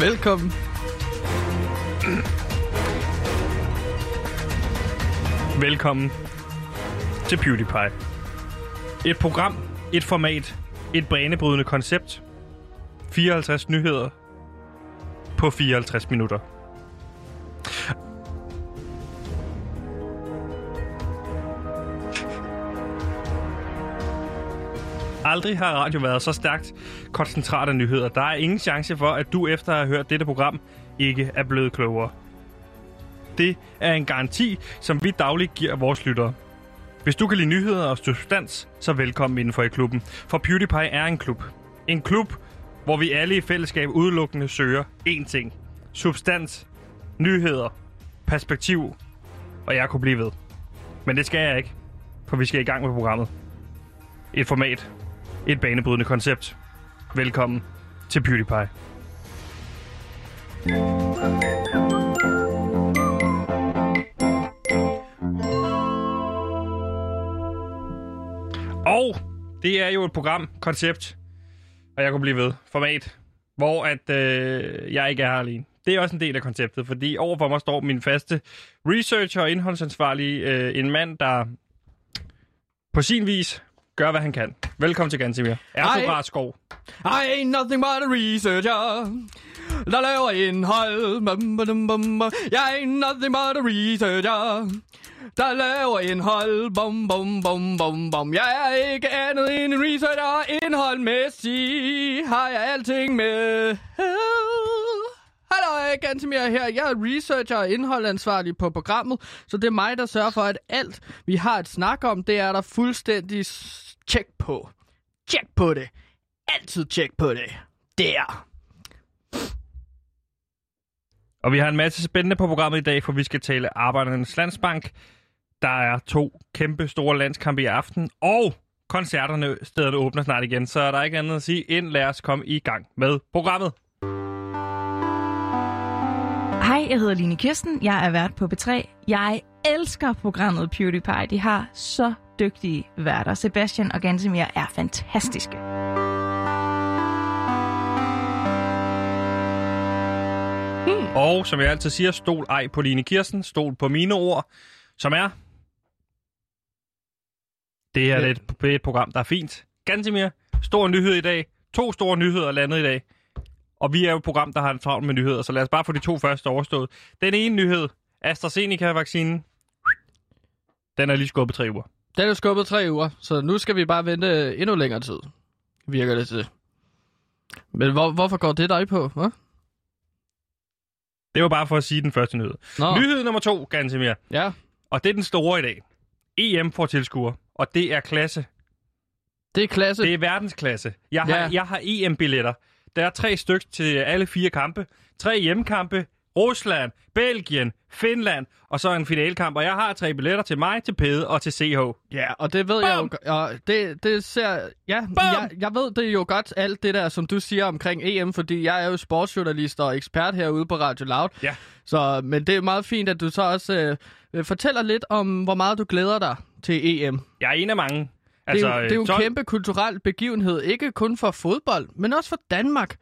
Velkommen. Velkommen til PewDiePie. Et program, et format, et banebrydende koncept. 54 nyheder på 54 minutter. Aldrig har radio været så stærkt koncentrat af nyheder. Der er ingen chance for, at du efter at have hørt dette program ikke er blevet klogere. Det er en garanti, som vi dagligt giver vores lyttere. Hvis du kan lide nyheder og substans, så velkommen indenfor i klubben. For PewDiePie er en klub. En klub, hvor vi alle i fællesskab udelukkende søger én ting. Substans, nyheder, perspektiv, og jeg kunne blive ved. Men det skal jeg ikke, for vi skal i gang med programmet. Et format. Et banebrydende koncept. Velkommen til PewDiePie. Og det er jo et program, koncept, og jeg kunne blive ved, format, hvor at øh, jeg ikke er her alene. Det er også en del af konceptet, fordi overfor mig står min faste researcher og indholdsansvarlige, øh, en mand, der på sin vis gør, hvad han kan. Velkommen til Gansimir. Ertograt Skov. I ain't nothing but a researcher. Der laver indhold. Bum, bum, bum, bum. Jeg ain't nothing but a researcher. Der laver indhold. Bum, bum, bum, bum, bum. Jeg er ikke andet end en researcher. Indholdmæssigt har jeg alting med. Hallo, Gantemir her. Jeg er researcher og indholdansvarlig på programmet, så det er mig, der sørger for, at alt, vi har et snak om, det er der fuldstændig tjek på. Tjek på det. Altid tjek på det. Der. Og vi har en masse spændende på programmet i dag, for vi skal tale Arbejdernes Landsbank. Der er to kæmpe store landskampe i aften, og koncerterne stederne åbner snart igen, så der er ikke andet at sige, end lad os komme i gang med programmet. Hej, jeg hedder Line Kirsten. Jeg er vært på B3. Jeg elsker programmet PewDiePie. De har så dygtige værter. Sebastian og Gansimir er fantastiske. Og som jeg altid siger, stol ej på Line Kirsten, stol på mine ord, som er... Det her Ja. det er, et, er et program, der er fint. Gansimir, stor nyhed i dag. To store nyheder landet i dag. Og vi er jo et program, der har en travlt med nyheder, så lad os bare få de to første overstået. Den ene nyhed, AstraZeneca-vaccinen, den er lige skubbet tre uger. Den er skubbet tre uger, så nu skal vi bare vente endnu længere tid. Virker det til. Men hvor, hvorfor går det dig på? Hva? Det var bare for at sige den første nyhed. Nå, Nyhed nummer to, Gansimir. ja. Og det er den store i dag. EM får tilskuer, og det er klasse. Det er klasse. Det er verdensklasse. Jeg har, Ja. jeg har EM-billetter. Der er tre stykker til alle fire kampe. Tre hjemmekampe. Rusland, Belgien, Finland, og så en finalkamp. Og jeg har tre billetter til mig, til Pede og til CH. Ja, og det ved jeg jo og det, det ser... Ja, jeg, jeg ved det jo godt, alt det der, som du siger omkring EM, fordi jeg er jo sportsjournalist og ekspert herude på Radio Loud. Ja. Så, men det er meget fint, at du så også øh, fortæller lidt om, hvor meget du glæder dig til EM. Jeg er en af mange. Altså, det, er, jo- det er jo en 12 kæmpe kulturel begivenhed, ikke kun for fodbold, men også for Danmark.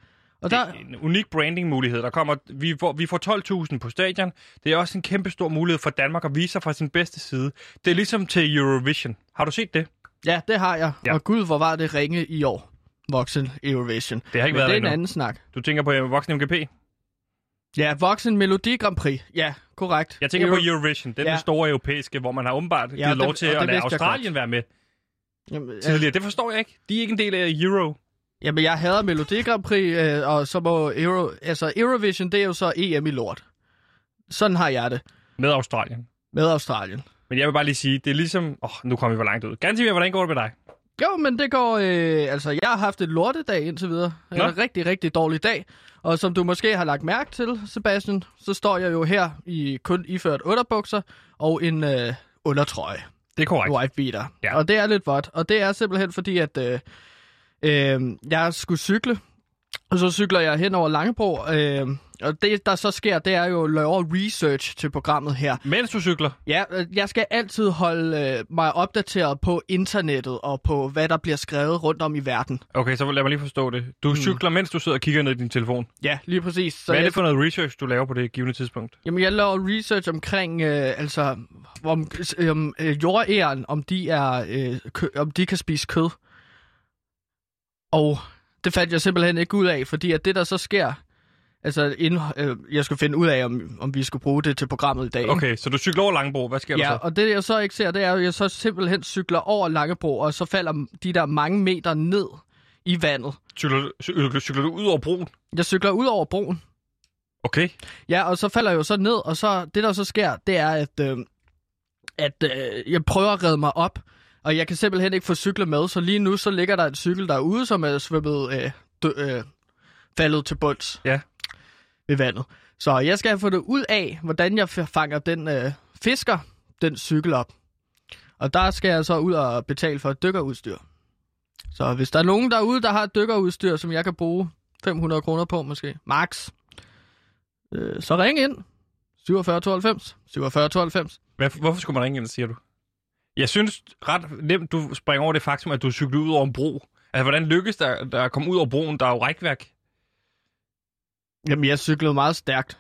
Og der, Det er en unik branding-mulighed. Der kommer, vi, får, vi får 12.000 på stadion. Det er også en kæmpe stor mulighed for Danmark at vise sig fra sin bedste side. Det er ligesom til Eurovision. Har du set det? ja, det har jeg. Ja. Ja. Og gud, hvor var det ringe i år. Voksen Eurovision. Det har ikke Men været det er en anden snak. Du tænker på øh, Voksen MGP? Ja, Voksen Melodi Grand Prix. Ja, korrekt. Jeg tænker Euro- på Eurovision. Den, ja. Ja. store europæiske, hvor man har åbenbart givet Ja, lov det- til og at lade Australien være med Jamen, øh, tidligere. Det forstår jeg ikke. De er ikke en del af Euro. Jamen, jeg hader Melodi Grand Prix, øh, og så må Euro, altså Eurovision, det er jo så EM i lort. Sådan har jeg det med Australien. med Australien. Men jeg vil bare lige sige, det er ligesom... Åh, oh, nu kommer vi for langt ud. Ganske hvordan går det med dig? Jo, men det går... Øh, altså, jeg har haft et lortedag indtil videre. En rigtig, rigtig dårlig dag. Og som du måske har lagt mærke til, Sebastian, så står jeg jo her i kun iført underbukser og en øh, undertrøje. Det er korrekt. Wife beater. Ja. Og det er lidt vådt. Og det er simpelthen fordi, at øh, øh, jeg skulle cykle. Og så cykler jeg hen over Langebro. Øh, og det, der så sker, det er jo at lave research til programmet her. Mens du cykler? Ja, øh, jeg skal altid holde øh, mig opdateret på internettet og på, hvad der bliver skrevet rundt om i verden. Okay, så lad mig lige forstå det. Du mm. cykler, mens du sidder og kigger ned i din telefon. Ja, lige præcis. Så Hvad er det for noget research, du laver på det givende tidspunkt? Jamen, jeg laver research omkring, øh, altså, om, om øh, jordæren, om de, er, øh, kø, om de kan spise kød. Og det fandt jeg simpelthen ikke ud af, fordi at det, der så sker, altså, inden, øh, jeg skulle finde ud af, om, om vi skulle bruge det til programmet i dag. Okay, så du cykler over Langebro. Hvad sker Ja, der så? og det jeg så ikke ser, det er at jeg så simpelthen cykler over Langebro, og så falder de der mange meter ned i vandet. Cykler, cykler, cykler du ud over broen? Jeg cykler ud over broen. Okay. Ja, og så falder jeg jo så ned, og så det der så sker, det er, at, øh, at øh, jeg prøver at redde mig op, og jeg kan simpelthen ikke få cyklet med, så lige nu så ligger der en cykel derude, som er svømmet, øh, dø, øh, faldet til bunds Ja. ved vandet. Så jeg skal have fundet ud af, hvordan jeg fanger den øh, fisker, den cykel op. Og der skal jeg så ud og betale for et dykkerudstyr. Så hvis der er nogen derude, der har et dykkerudstyr, som jeg kan bruge 500 kroner på måske, max, øh, så ring ind. 47 92. 47 92. Hvad, hvorfor skulle man ringe ind, siger du? Jeg synes ret nemt, du springer over det faktum, at du cykler ud over en bro. Altså, hvordan lykkes der, der at komme ud over broen? Der er jo rækværk. Jamen, jeg cyklede meget stærkt.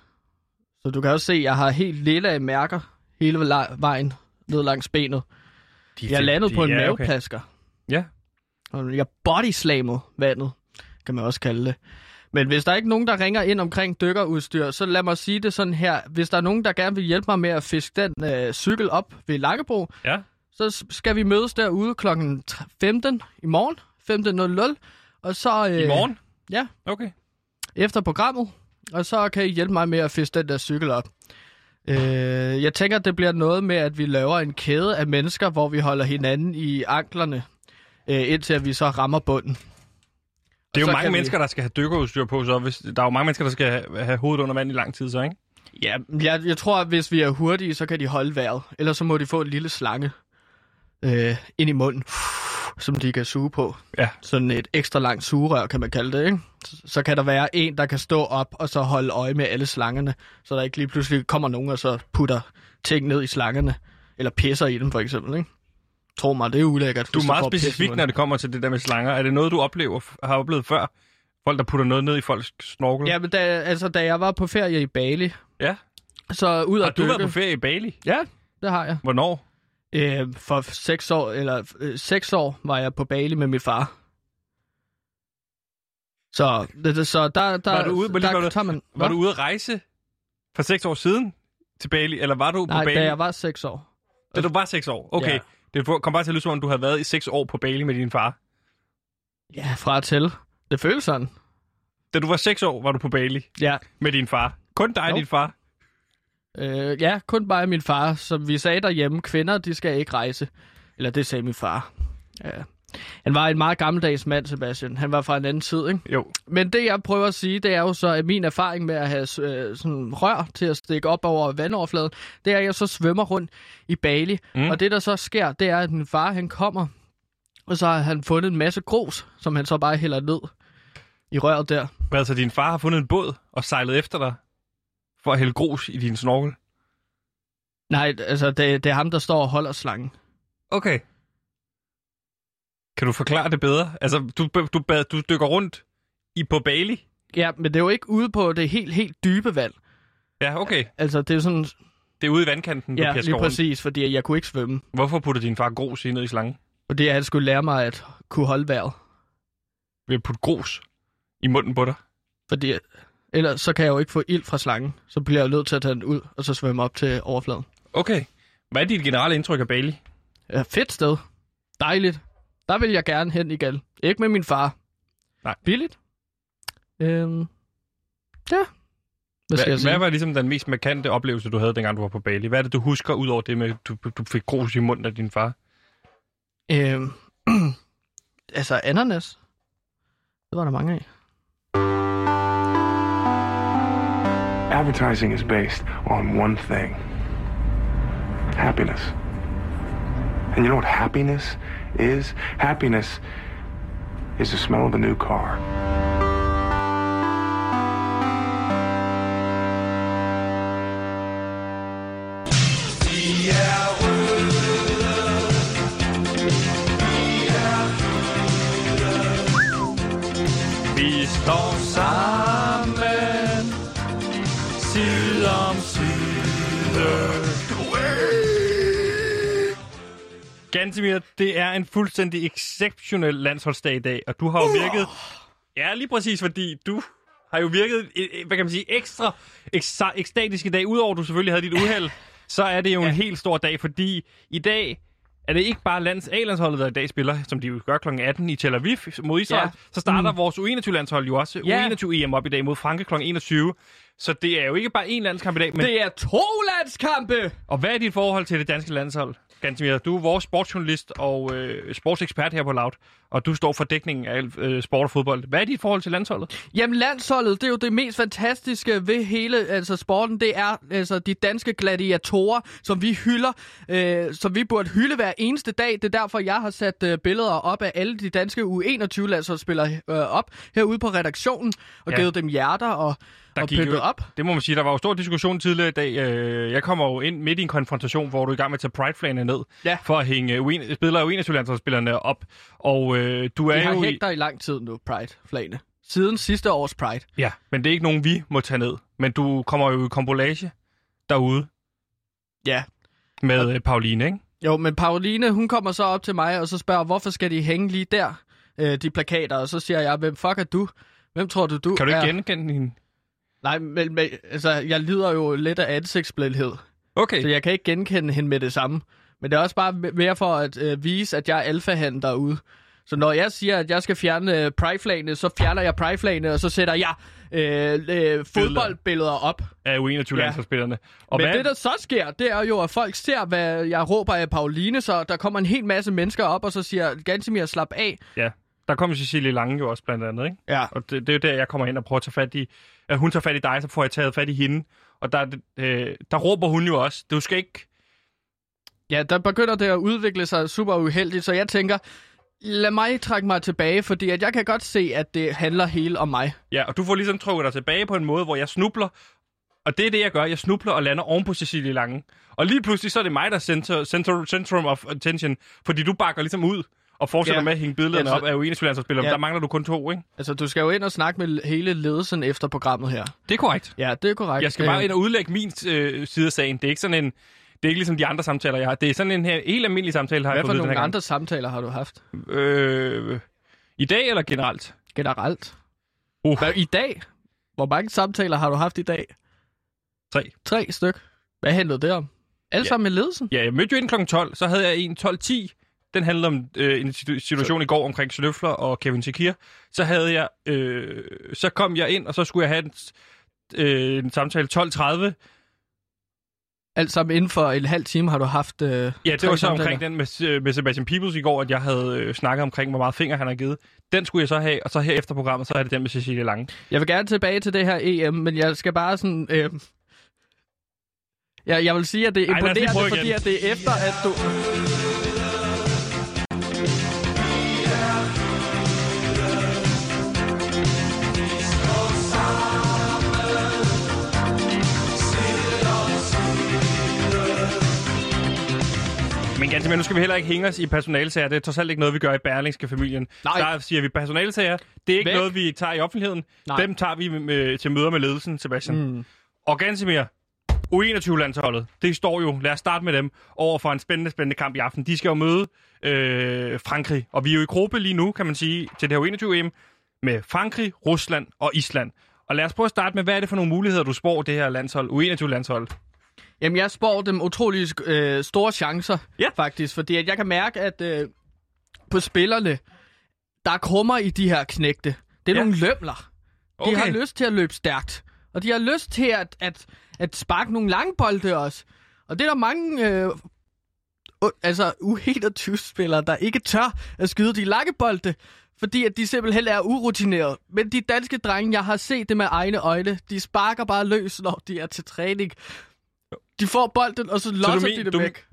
Så du kan også se, at jeg har helt lille af mærker hele vejen ned langs benet. De Jeg landede på en ja, maveplasker. Ja. Og jeg bodyslamede vandet, kan man også kalde det. Men hvis der er ikke nogen, der ringer ind omkring dykkerudstyr, så lad mig sige det sådan her. Hvis der er nogen, der gerne vil hjælpe mig med at fiske den øh, cykel op ved Langebro, Ja. Så skal vi mødes derude kl. 15 i morgen, 15.00. Og så... Øh, I morgen? Ja, Okay. efter programmet, og så kan I hjælpe mig med at fiske den der cykel op. Øh, jeg tænker, det bliver noget med, at vi laver en kæde af mennesker, hvor vi holder hinanden i anklerne, øh, indtil at vi så rammer bunden. Det er jo mange kan vi- mennesker, der skal have dykkerudstyr på, så hvis, der er jo mange mennesker, der skal have, have hovedet under vand i lang tid, så ikke? Ja, jeg, jeg tror, at hvis vi er hurtige, så kan de holde vejret. Ellers så må de få en lille slange øh, ind i munden, som de kan suge på. Ja. Sådan et ekstra langt sugerør, kan man kalde det, ikke? Så, kan der være en, der kan stå op og så holde øje med alle slangerne, så der ikke lige pludselig kommer nogen og så putter ting ned i slangerne. Eller pisser i dem, for eksempel, ikke? Tro mig, det er ulækkert. Du er meget specifik, når det kommer til det der med slanger. Er det noget, du oplever, har oplevet før? Folk, der putter noget ned i folks snorkel? Ja, men da, altså, da jeg var på ferie i Bali, ja. så ud Har at du dykke... været på ferie i Bali? Ja, det har jeg. Hvornår? Øh, for seks år, eller øh, seks år var jeg på Bali med min far. Så, det, så der, der, Var du ude- må lige- der var du- tager man... Var Hva? du ude at rejse for seks år siden til Bali, eller var du Nej, på Bali? da jeg var seks år. Da du var seks år? Okay. Ja. Det kom bare til at lyde som om, du havde været i seks år på Bali med din far. Ja, fra til. Det føles sådan. Da du var seks år, var du på Bali Ja. med din far. Kun dig og Jo. din far. Øh, ja, kun bare min far. Som vi sagde derhjemme, kvinder, de skal ikke rejse. Eller det sagde min far. Ja. Han var en meget gammeldags mand, Sebastian. Han var fra en anden tid, ikke? Jo. Men det, jeg prøver at sige, det er jo så, at min erfaring med at have øh, sådan rør til at stikke op over vandoverfladen, det er, at jeg så svømmer rundt i Bali. Mm. Og det, der så sker, det er, at min far, han kommer, og så har han fundet en masse grus, som han så bare hælder ned i røret der. Altså din far har fundet en båd og sejlet efter dig for at hælde grus i din snorkel? Nej, altså, det, det er ham, der står og holder slangen. Okay. Kan du forklare det bedre? Altså, du, du, du, dykker rundt i på Bali? Ja, men det er jo ikke ude på det helt, helt dybe vand. Ja, okay. Altså, det er sådan... Det er ude i vandkanten, du Ja, lige rundt. præcis, fordi jeg kunne ikke svømme. Hvorfor putter din far grus i ned i slangen? Fordi han skulle lære mig at kunne holde vejret. Ved at putte grus i munden på dig? Fordi ellers så kan jeg jo ikke få ild fra slangen. Så bliver jeg jo nødt til at tage den ud, og så svømme op til overfladen. Okay. Hvad er dit generelle indtryk af Bali? Ja, fedt sted. Dejligt. Der vil jeg gerne hen igen. Ikke med min far. Nej. Billigt. Øhm, ja. Hvad skal Hvad, jeg sige? hvad var ligesom den mest markante oplevelse, du havde, dengang du var på Bali? Hvad er det, du husker, ud over det med, at du, du fik grus i munden af din far? Øhm, altså ananas. Det var der mange af. Advertising is based on one thing happiness. And you know what happiness is? Happiness is the smell of a new car. Gantemir, det er en fuldstændig exceptionel landsholdsdag i dag, og du har jo virket... Ja, lige præcis, fordi du har jo virket, øh, øh, hvad kan man sige, ekstra ekstatisk i dag. Udover at du selvfølgelig havde dit uheld, så er det jo en helt stor dag, fordi i dag er det ikke bare lands A-landsholdet, der i dag spiller, som de jo gør kl. 18 i Tel Aviv mod Israel. Ja. Så starter mm. vores U21-landshold jo også. Ja. U21-EM op i dag mod Frankrig kl. 21. Så det er jo ikke bare én landskamp i dag, men... Det er to landskampe! Og hvad er dit forhold til det danske landshold? Gantemir, du er vores sportsjournalist og øh, sportsekspert her på Loud, og du står for dækningen af øh, sport og fodbold. Hvad er dit forhold til landsholdet? Jamen landsholdet, det er jo det mest fantastiske ved hele altså, sporten. Det er altså de danske gladiatorer, som vi hylder, øh, som vi burde hylde hver eneste dag. Det er derfor, jeg har sat øh, billeder op af alle de danske U21-landsholdsspillere øh, op herude på redaktionen, og Ja. givet dem hjerter og, og gik jo- op. Det må man sige, der var jo stor diskussion tidligere i dag. Øh, Jeg kommer jo ind midt i en konfrontation, hvor du er i gang med at tage pride ned, Ja. for at hænge uen- spillere af u op. Og øh, du er De har jo... hængt der i lang tid nu, Pride-flagene. Siden sidste års Pride. Ja, men det er ikke nogen, vi må tage ned. Men du kommer jo i kombolage derude Ja. med øh, Pauline, ikke? Jo, men Pauline, hun kommer så op til mig og så spørger, hvorfor skal de hænge lige der, øh, de plakater? Og så siger jeg, hvem fuck er du? Hvem tror du, du Kan du er? ikke genkende hende? Nej, men, men altså, jeg lider jo lidt af ansigtsblindhed, Okay. så jeg kan ikke genkende hende med det samme. Men det er også bare mere for at øh, vise, at jeg er alfahand derude. Så når jeg siger, at jeg skal fjerne øh, pride så fjerner jeg pride og så sætter jeg øh, øh, fodboldbilleder op. Af U21-landsholdsspillerne. Og Men hvad, det, der så sker, det er jo, at folk ser, hvad jeg råber af Pauline, så der kommer en hel masse mennesker op, og så siger Gansimir, slap af. Ja, der kom Cecilie Lange jo også blandt andet, ikke? Ja. Og det, det er jo der, jeg kommer ind og prøver at tage fat i... At hun tager fat i dig, så får jeg taget fat i hende. Og der, øh, der råber hun jo også, du skal ikke... Ja, der begynder det at udvikle sig super uheldigt, så jeg tænker, lad mig trække mig tilbage, fordi at jeg kan godt se, at det handler hele om mig. Ja, og du får ligesom trukket dig tilbage på en måde, hvor jeg snubler. Og det er det, jeg gør. Jeg snubler og lander oven på Cecilie Lange. Og lige pludselig, så er det mig, der er center, center, centrum of attention. Fordi du bakker ligesom ud og fortsætter Ja. med at hænge billederne Ja, op så- af U21-landsholdsspillere. Ja. Der mangler du kun to, ikke? Altså, du skal jo ind og snakke med hele ledelsen efter programmet her. Det er korrekt. Ja, det er korrekt. Jeg skal bare ind og udlægge min øh, side af sagen. Det er ikke sådan en... Det er ikke ligesom de andre samtaler, jeg har. Det er sådan en her, helt almindelig samtale, har Hvad jeg for fået den nogle her gang. andre samtaler har du haft? Øh, I dag eller generelt? Generelt. Uh. Hvad, I dag? Hvor mange samtaler har du haft i dag? Tre. Tre styk. Hvad handlede det om? Alle Ja. sammen med ledelsen? Ja, jeg mødte jo ind kl. 12, så havde jeg en 12.10. Den handlede om øh, en situ- situation så... i går omkring Sløfler og Kevin Shakir. Så havde jeg, øh, så kom jeg ind, og så skulle jeg have en, øh, en samtale 12.30. Alt sammen inden for en halv time har du haft øh, Ja, det var så samtaler. omkring den med, øh, med Sebastian Peebles i går, at jeg havde øh, snakket omkring, hvor meget finger han har givet. Den skulle jeg så have, og så her efter programmet, så er det den med Cecilie Lange. Jeg vil gerne tilbage til det her EM, men jeg skal bare sådan... Øh... Ja, jeg vil sige, at det er Ej, imponerende, prøve fordi at det er efter, at du... Men ganske men nu skal vi heller ikke hænge os i personalsager. Det er trods alt ikke noget, vi gør i Berlingske familien. Nej. Der siger vi personalsager. Det er ikke Væk. noget, vi tager i offentligheden. Nej. Dem tager vi med, med, til møder med ledelsen, Sebastian. Mm. Og Gansimir, U21-landsholdet, det står jo, lad os starte med dem, over for en spændende, spændende kamp i aften. De skal jo møde øh, Frankrig, og vi er jo i gruppe lige nu, kan man sige, til det her U21-EM, med Frankrig, Rusland og Island. Og lad os prøve at starte med, hvad er det for nogle muligheder, du spår det her landshold, U21-landshold? Jamen, jeg spår dem utrolig øh, store chancer, Ja. faktisk. Fordi at jeg kan mærke, at øh, på spillerne, der er krummer i de her knægte. Det er Ja. nogle lømler. De Okay. har lyst til at løbe stærkt. Og de har lyst til at, at, at sparke nogle lange bolde også. Og det er der mange øh, u- altså U21-spillere, der ikke tør at skyde de lange bolde. Fordi at de simpelthen er urutineret. Men de danske drenge, jeg har set det med egne øjne, de sparker bare løs, når de er til træning. De får bolden, og så losser men- de det du- væk.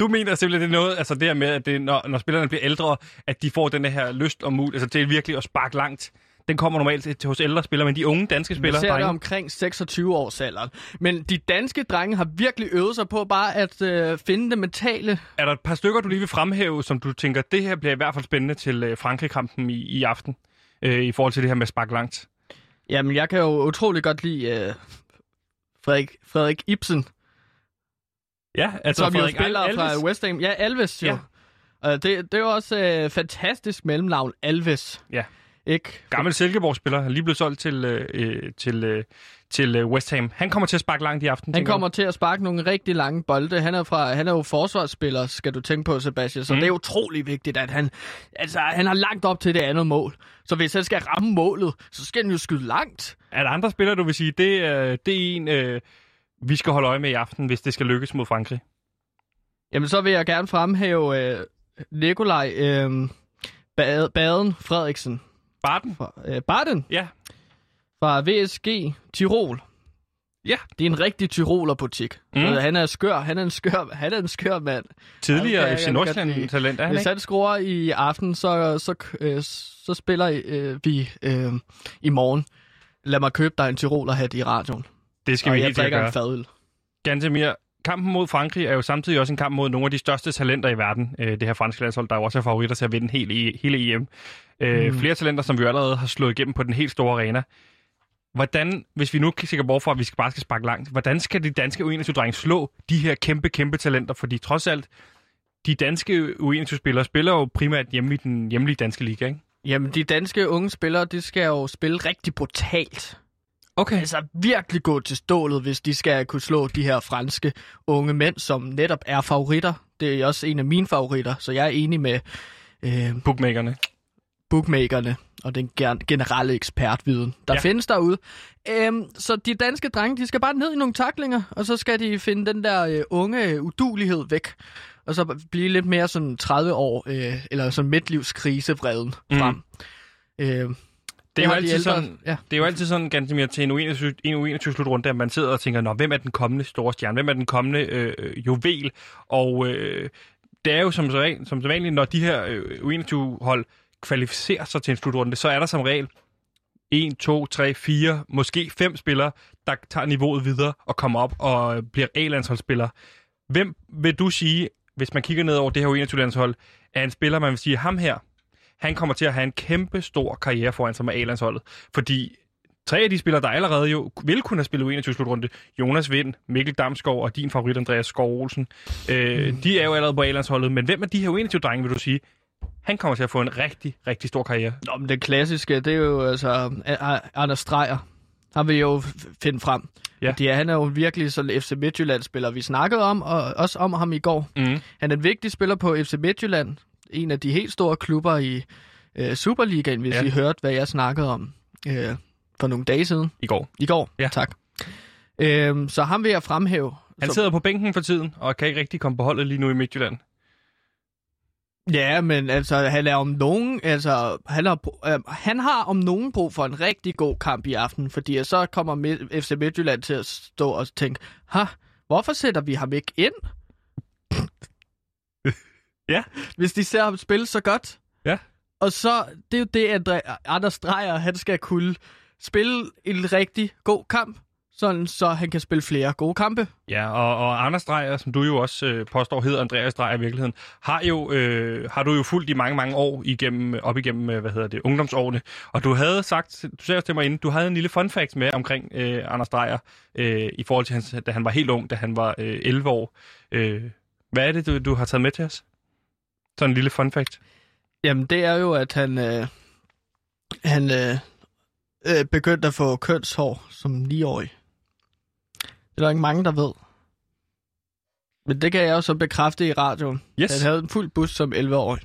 Du mener simpelthen, det er noget, altså det her med, at det, når, når spillerne bliver ældre, at de får den her lyst og mulighed, altså til virkelig at sparke langt. Den kommer normalt til, hos ældre spillere, men de unge danske Vi spillere, ser det drenge, omkring 26 års alderen. Men de danske drenge har virkelig øvet sig på bare at øh, finde det mentale. er der et par stykker, du lige vil fremhæve, som du tænker, det her bliver i hvert fald spændende til øh, Frankrig-kampen i, i aften? øh, i forhold til det her med spark langt? Jamen, jeg kan jo utrolig godt lide øh, Frederik, Frederik Ibsen, Ja, altså som Frederik jo spiller Al- fra Alves. West Ham. Ja, Alves jo. Ja. Ja. Og det, det er jo også øh, fantastisk mellemnavn, Alves. Ja. Ikke? Gammel Silkeborg-spiller, er lige blevet solgt til, øh, øh, til, øh, til øh, West Ham. Han kommer til at sparke langt i aften, Han kommer til at sparke nogle rigtig lange bolde. Han er, fra, han er jo forsvarsspiller, skal du tænke på, Sebastian. Så Mm. det er utrolig vigtigt, at han, altså, han har langt op til det andet mål. Så hvis han skal ramme målet, så skal han jo skyde langt. du? Er der andre spillere, du vil sige, det, øh, det er en, øh, vi skal holde øje med i aften, hvis det skal lykkes mod Frankrig? Jamen, så vil jeg gerne fremhæve øh, Nikolaj øh, Bad, Baden Frederiksen. Barten? Fra, øh, Baden Ja. fra VSG Tirol. Ja. Det er en rigtig Tyroler-butik. Mm. Så han er skør. Han er en skør, han er en skør mand. Tidligere FC jeg. Nordsjælland-talent, er han Hvis ikke? han skruer i aften, så, så, øh, så spiller øh, vi øh, i morgen. Lad mig købe dig en Tyroler-hat i radioen. Det skal og vi jeg helt til at drikker gøre. en fadøl. Gantemir, kampen mod Frankrig er jo samtidig også en kamp mod nogle af de største talenter i verden. Øh, det her franske landshold, der jo også er favoritter til at vinde hele, hele EM. Øh, Mm. Flere talenter, som vi allerede har slået igennem på den helt store arena. Hvordan, hvis vi nu kigger bort fra, at vi skal bare skal sparke langt, hvordan skal de danske U21-drenge slå de her kæmpe, kæmpe talenter? Fordi trods alt, de danske U21-spillere spiller jo primært hjemme i den hjemlige danske liga, ikke? Jamen, de danske unge spillere, de skal jo spille rigtig brutalt. Okay. Altså virkelig gå til stålet, hvis de skal kunne slå de her franske unge mænd, som netop er favoritter. Det er også en af mine favoritter, så jeg er enig med øh, Bookmakerne. bookmakerne og den generelle ekspertviden, der ja. findes derude. Øhm, så de danske drenge, de skal bare ned i nogle taklinger, og så skal de finde den der øh, unge udulighed væk. Og så blive lidt mere sådan 30 år, øh, eller sådan midtlivskrisevreden Mm. frem. Øh, Det er, jo altid ældre- sådan, Ja. det er jo altid sådan, ganske mere til en U21, en U21-slutrunde, at man sidder og tænker, Nå, hvem er den kommende store stjerne? Hvem er den kommende øh, juvel? Og øh, det er jo som, som vanligt, når de her øh, U21-hold kvalificerer sig til en slutrunde, så er der som regel 1, 2, 3, 4, måske 5 spillere, der tager niveauet videre og kommer op og bliver A-landsholdsspillere. Hvem vil du sige, hvis man kigger ned over det her U21-landshold, er en spiller, man vil sige, ham her, han kommer til at have en kæmpe stor karriere foran sig med A-landsholdet. Fordi tre af de spillere, der allerede jo vil kunne have spillet U21-slutrunde, Jonas Vind, Mikkel Damsgaard og din favorit Andreas Skov Olsen, øh, de er jo allerede på A-landsholdet. Men hvem af de her U21-drenge, vil du sige, han kommer til at få en rigtig, rigtig stor karriere? Nå, men det klassiske, det er jo altså Anders Strejer. Har vi jo finde frem. Ja. Fordi han er jo virkelig sådan FC Midtjylland-spiller. Vi snakkede om, og også om ham i går. Mm. Han er en vigtig spiller på FC Midtjylland. En af de helt store klubber i øh, Superligaen, hvis Ja. I hørte, hvad jeg snakkede om øh, for nogle dage siden. I går. I går, Ja. tak. Øhm, så ham vil jeg fremhæve. Han som- sidder på bænken for tiden, og kan ikke rigtig komme på holdet lige nu i Midtjylland. Ja, men altså, han er om nogen, altså, han har, øh, han har om nogen brug for en rigtig god kamp i aften, fordi så kommer Mid- FC Midtjylland til at stå og tænke, ha, hvorfor sætter vi ham ikke ind? Ja. Hvis de ser ham spille så godt. Ja. Og så, det er jo det, at Anders Dreyer, han skal kunne spille en rigtig god kamp, sådan så han kan spille flere gode kampe. Ja, og, og Anders Dreyer, som du jo også øh, påstår hedder Andreas Dreyer i virkeligheden, har, jo, øh, har du jo fulgt i mange, mange år igennem, op igennem, øh, hvad hedder det, ungdomsårene. Og du havde sagt, du sagde også til mig inden, du havde en lille fun fact med omkring øh, Anders Dreyer, øh, i forhold til, hans, da han var helt ung, da han var øh, 11 år. Øh, hvad er det, du, du har taget med til os? Sådan en lille fun fact. Jamen, det er jo, at han, øh, han øh, øh, begyndte at få kønshår som 9-årig. Det er der ikke mange, der ved. Men det kan jeg også bekræfte i radioen. Yes. Han havde en fuld bus som 11-årig.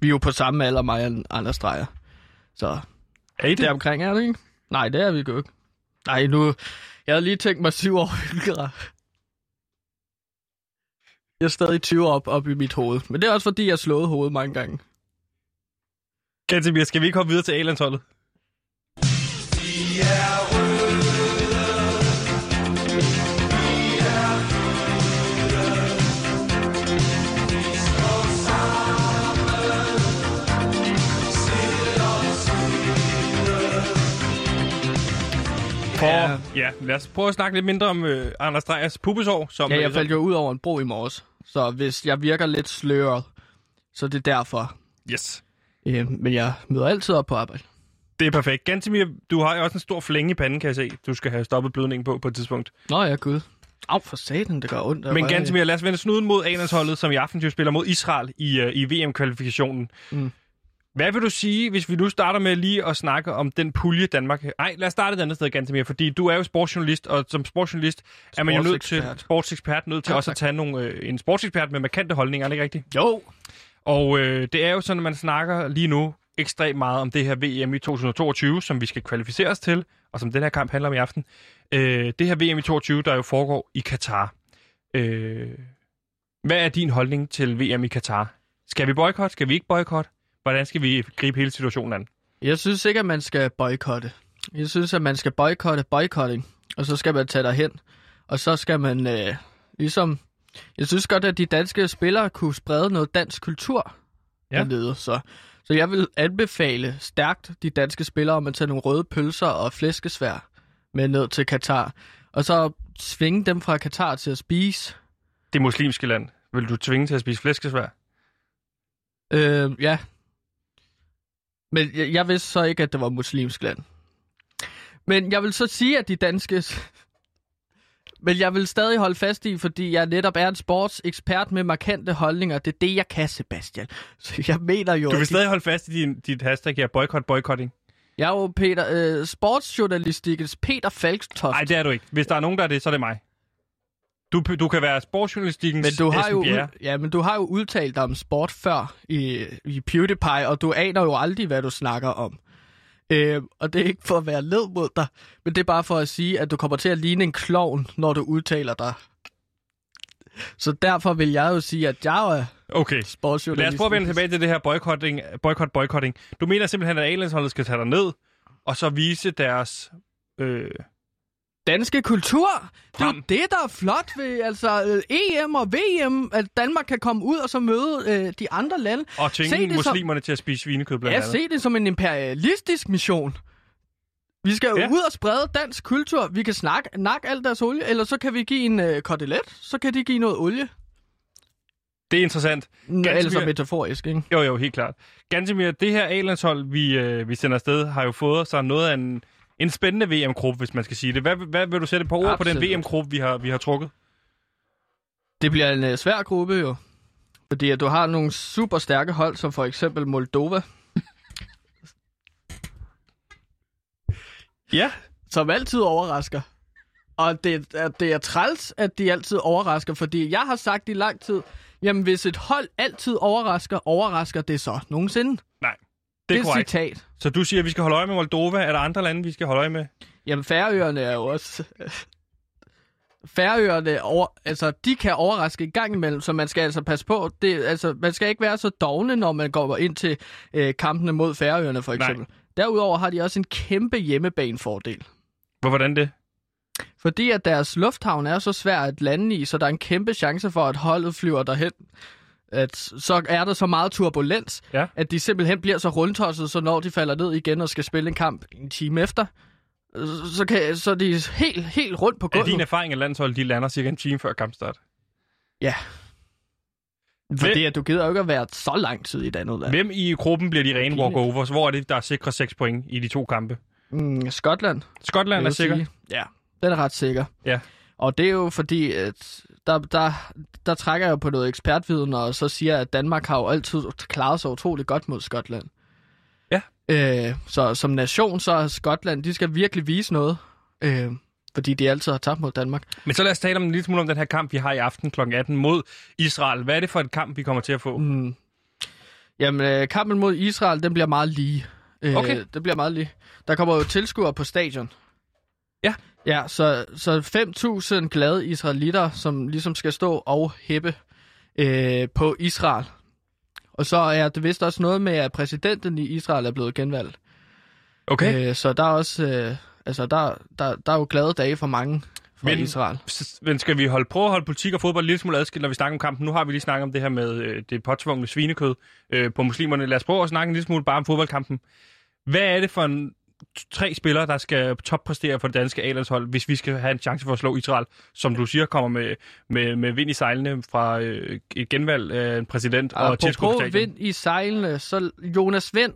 Vi er jo på samme alder, mig og Anders Dreyer. Så Er I det? omkring, er det ikke? Nej, det er vi jo ikke. Nej, nu... Jeg havde lige tænkt mig syv år yngre. Jeg er stadig 20 op, op i mit hoved. Men det er også fordi, jeg har slået hovedet mange gange. Gantemir, skal vi ikke hoppe videre til A-landsholdet? For, ja. ja, lad os prøve at snakke lidt mindre om øh, Anders Drejers pubesår. Som, Ja, jeg faldt jo ud over en bro i morges. Så hvis jeg virker lidt sløret, så det er derfor. Yes. Øh, men jeg møder altid op på arbejde. Det er perfekt. Gantemir, du har jo også en stor flænge i panden, kan jeg se. Du skal have stoppet blødningen på på et tidspunkt. Nå ja, gud. Au, for satan, det gør ondt. Men Gantemir, lad os vende snuden mod A-landsholdet, som i aften jo spiller mod Israel i, uh, i VM-kvalifikationen. Mm. Hvad vil du sige, hvis vi nu starter med lige at snakke om den pulje Danmark... Nej, lad os starte et andet sted, Gantemir, fordi du er jo sportsjournalist, og som sportsjournalist er man jo nødt til, Sportsekspert. nødt til Ja, også at tage nogle, øh, en sportsekspert med markante holdninger, er det ikke rigtigt? Jo. Og øh, det er jo sådan, at man snakker lige nu ekstremt meget om det her VM i 2022, som vi skal kvalificere os til, og som den her kamp handler om i aften. Øh, det her VM i 22, der jo foregår i Katar. Øh, hvad er din holdning til VM i Katar? Skal vi boykotte? Skal vi ikke boykotte? Hvordan skal vi gribe hele situationen an? Jeg synes ikke, at man skal boykotte. Jeg synes, at man skal boykotte boycotting, og så skal man tage derhen. Og så skal man øh, ligesom... Jeg synes godt, at de danske spillere kunne sprede noget dansk kultur ja. dernede. Så, så jeg vil anbefale stærkt de danske spillere om at tage nogle røde pølser og flæskesvær med ned til Katar. Og så svinge dem fra Katar til at spise. Det muslimske land. Vil du tvinge til at spise flæskesvær? Øh, ja. Men jeg, jeg vidste så ikke, at det var muslimsk land. Men jeg vil så sige, at de danske... Men jeg vil stadig holde fast i, fordi jeg netop er en sportsekspert med markante holdninger. Det er det, jeg kan, Sebastian. Så jeg mener jo... Du vil de- stadig holde fast i din, dit hashtag her, boycott, boycotting? Jeg er jo Peter, øh, sportsjournalistikens Peter Falkstoft. Nej, det er du ikke. Hvis der er nogen, der er det, så er det mig. Du, du kan være sportsjournalistikkens Men du har jo, ud, ja, men du har jo udtalt dig om sport før i, i PewDiePie, og du aner jo aldrig, hvad du snakker om. Øh, og det er ikke for at være led mod dig, men det er bare for at sige, at du kommer til at ligne en klovn, når du udtaler dig. Så derfor vil jeg jo sige, at jeg er Okay. sportsjournalist. Lad os prøve at vende tilbage til det her boycotting, boycott, boycotting. Du mener simpelthen, at A-landsholdet skal tage dig ned, og så vise deres... Øh, Danske kultur, det er jo det, der er flot ved altså, øh, EM og VM, at Danmark kan komme ud og så møde øh, de andre lande. og Se tvinge det som- muslimerne til at spise svinekød, blandt Ja, andet. se det som en imperialistisk mission. Vi skal jo Ja. ud og sprede dansk kultur. Vi kan snakke, nakke alt deres olie, eller så kan vi give en øh, kotelet, så kan de give noget olie. Det er interessant. N- Ganske Ellers så mere- metaforisk, ikke? Jo, jo, helt klart. Gantemir, det her A-landshold, vi, øh, vi sender afsted, har jo fået sig noget af en, en spændende VM-gruppe, hvis man skal sige det. Hvad, hvad vil du sætte på ord på den Absolut. VM-gruppe, vi har, vi har trukket? Det bliver en øh, svær gruppe jo. Fordi at du har nogle super stærke hold, som for eksempel Moldova, Ja. som altid overrasker. Og det, er- det er træls, at de altid overrasker, fordi jeg har sagt i lang tid, jamen hvis et hold altid overrasker, overrasker det så nogensinde. Nej, det er korrekt. citat. Så du siger, at vi skal holde øje med Moldova. Er der andre lande, vi skal holde øje med? Jamen, Færøerne er jo også... Færøerne, over, altså, de kan overraske i gang imellem, så man skal altså passe på. Det, altså, man skal ikke være så dogne, når man går ind til øh, kampene mod Færøerne, for Nej. eksempel. Derudover har de også en kæmpe hjemmebanefordel. Hvor- Hvordan det? Fordi at deres lufthavn er så svær at lande i, så der er en kæmpe chance for, at holdet flyver derhen. At så er der så meget turbulens, Ja. at de simpelthen bliver så rundtosset, så når de falder ned igen og skal spille en kamp en time efter, så, kan, så er de helt, helt rundt på Er gulvet. din erfaring, at landsholdet de lander cirka en time før kampstart? Ja. Fordi at du gider jo ikke at være så lang tid i et andet land. Hvem i gruppen bliver de rene walkovers? Hvor er det, der er sikre 6 point i de to kampe? Mm, Skotland, Skotland er sikker. sige. Ja, den er ret sikker. Ja. Og det er jo fordi, at der, der, der trækker jeg jo på noget ekspertviden, og så siger, at Danmark har jo altid klaret sig utroligt godt mod Skotland. Ja. Øh, så som nation, så er Skotland, de skal virkelig vise noget. Øh, fordi de altid har tabt mod Danmark. Men så lad os tale om en lille smule om den her kamp, vi har i aften kl. 18 mod Israel. Hvad er det for et kamp, vi kommer til at få? Mm. Jamen, øh, kampen mod Israel, den bliver meget lige. Øh, Okay. Det bliver meget lige. Der kommer jo tilskuere på stadion. Ja. Ja, så, så 5.000 glade israelitter, som ligesom skal stå og hæppe øh, på Israel. Og så er det vist også noget med, at præsidenten i Israel er blevet genvalgt. Okay. Øh, så der er også... Øh, altså, der, der, der er jo glade dage for mange fra Men- Israel. Men skal vi holde, prøve at holde politik og fodbold lille smule adskilt, når vi snakker om kampen? Nu har vi lige snakket om det her med øh, det påtvungne svinekød øh, på muslimerne. Lad os prøve at snakke en lille smule bare om fodboldkampen. Hvad er det for en tre spillere, der skal toppræstere for det danske A-landshold, hvis vi skal have en chance for at slå Israel, som du siger, kommer med, med, med vind i sejlene fra øh, et genvalg af en præsident og tilskuer på Apropos vind i sejlene, så Jonas Vind,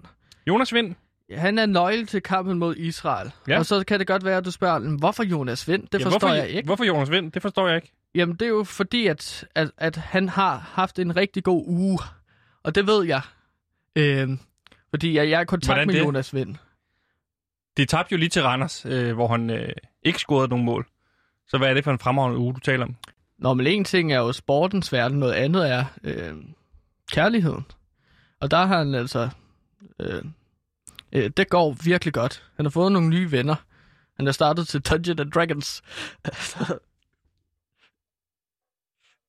Jonas Vind, Han er nøgle til kampen mod Israel. Ja. Og så kan det godt være, at du spørger, "Men hvorfor Jonas Vind? Det Ja, forstår hvorfor, jeg ikke. Hvorfor Jonas Vind? Det forstår jeg ikke. Jamen, det er jo fordi, at, at, at han har haft en rigtig god uge. Og det ved jeg. Øhm, fordi jeg, jeg er i kontakt Hvordan med det? Jonas Vind. De tabte jo lige til Randers, øh, hvor han øh, ikke scorede nogen mål. Så hvad er det for en fremragende uge, du taler om? Nå, men en ting er jo sportens verden, noget andet er øh, kærligheden. Og der har han altså... Øh, øh, det går virkelig godt. Han har fået nogle nye venner. Han er startet til Dungeons and Dragons.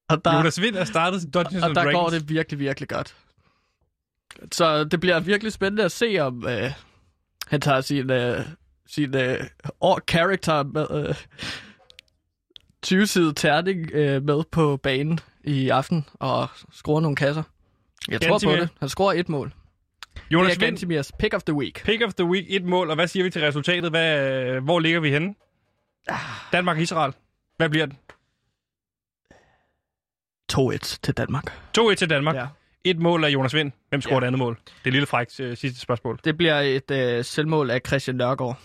og der, Jonas Vind er startet til Dungeons og and der Dragons. går det virkelig, virkelig godt. Så det bliver virkelig spændende at se, om øh, han tager sin, øh, sin øh, character med øh, 20-side terning øh, med på banen i aften og scorer nogle kasser. Jeg tror på det. Han scorer et mål. Jonas det er Gantimirs pick of the week. pick of the week, et mål, og hvad siger vi til resultatet? Hvad, øh, hvor ligger vi henne? Danmark-Israel. Hvad bliver den? 2-1 til Danmark. 2-1 til Danmark. Ja. Et mål af Jonas Vind. Hvem scorer Ja. det andet mål? Det er lille frækt øh, sidste spørgsmål. Det bliver et øh, selvmål af Christian Nørgaard.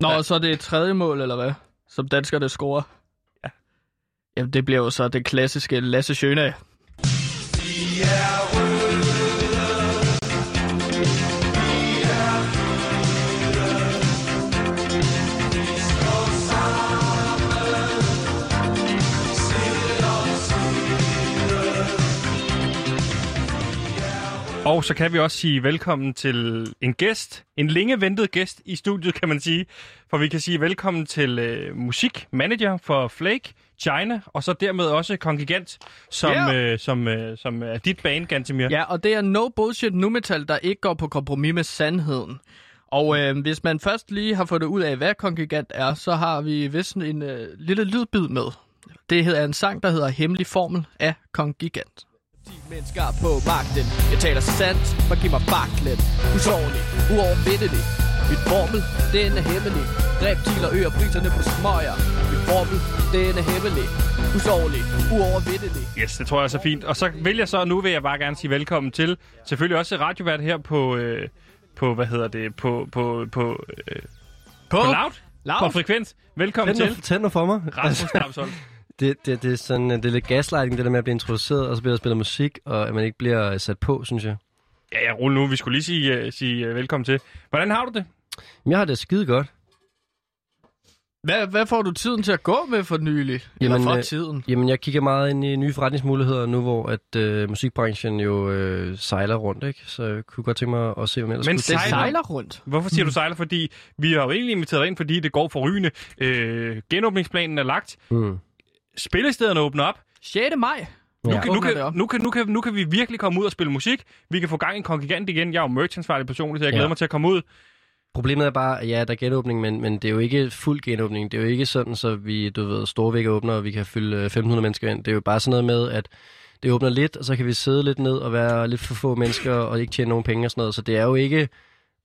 Nå, Ja. og så er det et tredje mål, eller hvad? Som danskerne scorer. Ja. Jamen, det bliver jo så det klassiske Lasse Schøne. Og så kan vi også sige velkommen til en gæst, en længe ventet gæst i studiet, kan man sige. For vi kan sige velkommen til øh, musikmanager for Flake, China, og så dermed også Kongigant, som, Ja. øh, som, øh, som er dit band, Gantemir. Ja, og det er no bullshit nu metal, der ikke går på kompromis med sandheden. Og øh, hvis man først lige har fundet ud af, hvad kongigant er, så har vi vist en øh, lille lydbid med. Det hedder en sang, der hedder Hemmelig Formel af kongigant. Mennesker på magten, jeg taler sandt, man giver mig baklen. Usårlig, uovervindelig. Min formel, den er hemmelig. Dræb til og øger priserne på smøger. Min formel, den er hemmelig. Usårlig, uovervindelig. Yes, det tror jeg er så fint. Og så vil jeg så, nu vil jeg bare gerne sige velkommen til, selvfølgelig også radiovært her på, øh, på hvad hedder det, på, på, på, øh, På, på Loud, Loud. på Frekvens. Velkommen Tænd til, tænd nu for mig. Rasmus Damsholm. Det, det, det, er sådan, det er lidt gaslighting, det der med at blive introduceret, og så bliver der spillet musik, og at man ikke bliver sat på, synes jeg. Ja, ja, rulle nu. Vi skulle lige sige, uh, sige uh, velkommen til. Hvordan har du det? Men jeg har det skide godt. Hvad, hvad får du tiden til at gå med for nylig? Eller Jamen, for øh, tiden? Jamen, jeg kigger meget ind i nye forretningsmuligheder nu, hvor at øh, musikbranchen jo øh, sejler rundt, ikke? Så jeg kunne godt tænke mig at se, hvad ellers Men skulle sejler- sejler rundt. Hvorfor siger du sejler? Fordi vi har jo egentlig inviteret ind, fordi det går for rygende. Øh, genåbningsplanen er lagt. Mm. Spillestederne åbner op. 6. maj. Nu, Ja. kan, nu, kan, nu, kan, nu, kan, nu kan vi virkelig komme ud og spille musik. Vi kan få gang i en kongigant igen. Jeg er jo merch-ansvarlig personligt, så jeg glæder Ja. mig til at komme ud. Problemet er bare, ja, der er genåbning, men, men det er jo ikke fuld genåbning. Det er jo ikke sådan, så vi, du ved, store vægge åbner, og vi kan fylde øh, 1500 mennesker ind. Det er jo bare sådan noget med, at det åbner lidt, og så kan vi sidde lidt ned og være lidt for få mennesker, og ikke tjene nogen penge og sådan noget. Så det er jo ikke...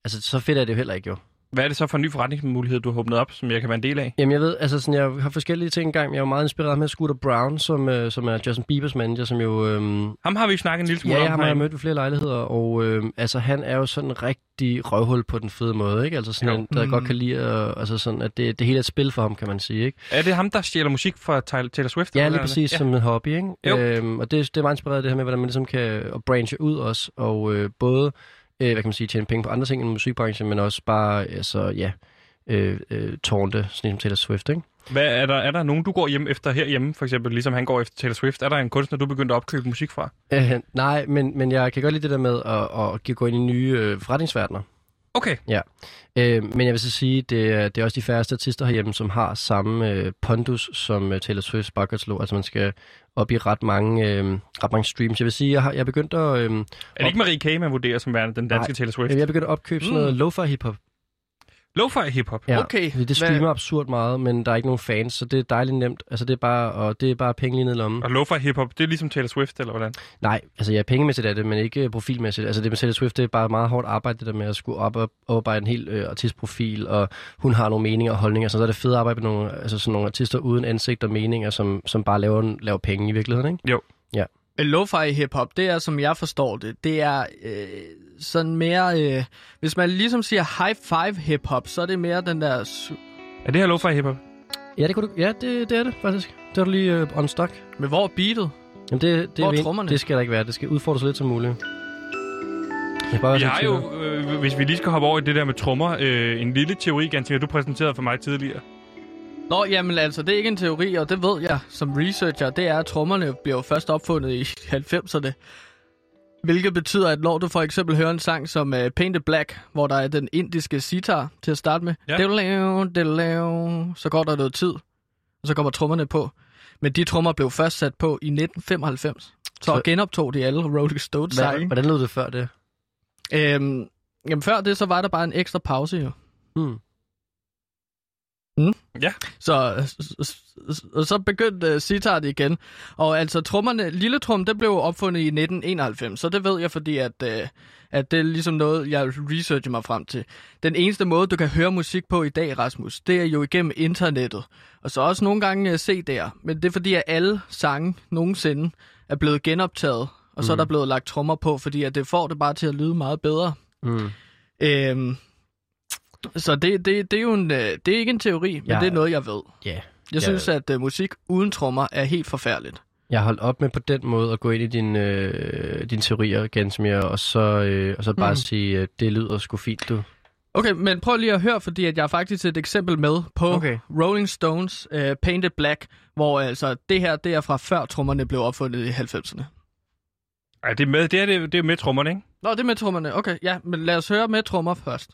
Altså, så fedt er det jo heller ikke, jo. Hvad er det så for en ny forretningsmulighed, du har åbnet op, som jeg kan være en del af? Jamen jeg ved, altså sådan, jeg har forskellige ting i gang. Jeg er jo meget inspireret med Scooter Brown, som, øh, som er Justin Biebers manager, som jo... Øhm, Ham har vi jo snakket en lille smule ja, om ham har jeg mødt ved flere lejligheder, og øhm, altså han er jo sådan en rigtig røvhul på den fede måde, ikke? Altså sådan Jo. en, der Mm. godt kan lide, at, altså sådan, at det, det hele er et spil for ham, kan man sige, ikke? Er det ham, der stjæler musik fra Taylor Swift? Ja, lige præcis, ja. som en hobby, ikke? Jo. Øhm, og det, det er meget inspireret det her med, hvordan man ligesom kan branche ud også, og øh, både, øh, hvad kan man sige, tjene penge på andre ting end musikbranchen, men også bare, altså, ja, øh, øh, tårnte, sådan ligesom Taylor Swift, ikke? Hvad, er, der, er der nogen, du går hjem efter herhjemme, for eksempel, ligesom han går efter Taylor Swift? Er der en kunstner, du begyndte at opkøbe musik fra? Øh, nej, men, men jeg kan godt lide det der med at, at give- gå ind i nye øh, forretningsverdener. Okay. Øh, men jeg vil så sige, det er, det er også de færreste artister herhjemme, som har samme øh, pondus som øh, Taylor Swift's bagkatslog. Altså man skal op i ret mange, øh, ret mange streams. Jeg vil sige, jeg har, jeg begyndt at, øh, Er det ikke Marie K., man vurderer som værende den danske Nej. Taylor Swift? jeg er begyndt at opkøbe sådan noget lo-fi hiphop. Lo-fi hip-hop. Ja, Okay, fordi Det hvad- streamer absurd meget, men der er ikke nogen fans, så det er dejligt nemt. Altså det er bare, og det er bare penge lige ned i lommen. Og lo-fi hip-hop, det er ligesom Taylor Swift, eller hvordan? Nej, altså jeg er pengemæssigt af det, men ikke profilmæssigt. Altså det med Taylor Swift, det er bare meget hårdt arbejde, det der med at skulle op og oparbejde en hel øh, artistprofil, og hun har nogle meninger og holdninger, så er det fedt at arbejde med nogle, altså sådan nogle artister uden ansigt og meninger, som, som bare laver, laver penge i virkeligheden, ikke? Men lo-fi hip-hop, det er, som jeg forstår det, det er øh, sådan mere... Øh, hvis man ligesom siger high five hip-hop, så er det mere den der... Er det her lo-fi hiphop? Ja, det, kunne du, ja det, det er det faktisk. Det er du lige uh, on stock. Men hvor er beatet? Jamen, det, det, Hvor er trommerne? det skal der ikke være. Det skal udfordres lidt som muligt. Jeg bare Vi har jo, øh, hvis vi lige skal hoppe over i det der med trommer, øh, en lille teori, Gantimer, du præsenterede for mig tidligere. Nå, jamen altså, det er ikke en teori, og det ved jeg som researcher. Det er, at trommerne bliver jo først opfundet i 90'erne. Hvilket betyder, at når du for eksempel hører en sang som uh, Painted Black, hvor der er den indiske sitar til at starte med, Ja. diddle-lav, diddle-lav, så går der noget tid, og så kommer trommerne på. Men de trommer blev først sat på i 1995. Så, Så- genoptog de alle Rolling Stones sange. hvordan lød det før det? Øhm, jamen før det, så var der bare en ekstra pause jo. Hmm. Så, så, så, så begyndte uh, sitar det igen. Og altså trommerne, lille trum, det blev opfundet i 1991, så det ved jeg, fordi at, uh, at det er ligesom noget, jeg researcher mig frem til. Den eneste måde, du kan høre musik på i dag, Rasmus, det er jo igennem internettet. Og så også nogle gange uh, CD'er. Men det er fordi, at alle sange nogensinde er blevet genoptaget, og så er Mm. der blevet lagt trommer på, fordi at det får det bare til at lyde meget bedre. Mm. Øhm, så det, det, det er jo en, øh, det er ikke en teori, men Ja. det er noget, jeg ved. Ja. Jeg Ja. synes, at uh, musik uden trommer er helt forfærdeligt. Jeg har holdt op med på den måde at gå ind i din, øh, dine teorier, Gansmere, og så, øh, og så bare Mhm. sige, øh, det lyder sgu fint, du. Okay, men prøv lige at høre, fordi at jeg har faktisk et eksempel med på Okay. Rolling Stones uh, Painted Black, hvor altså det her, det er fra før trommerne blev opfundet i 90'erne. Ej, det er med, det er, det, det er med trommerne, ikke? Nå, det er med trommerne. Okay, ja, men lad os høre med trommer først.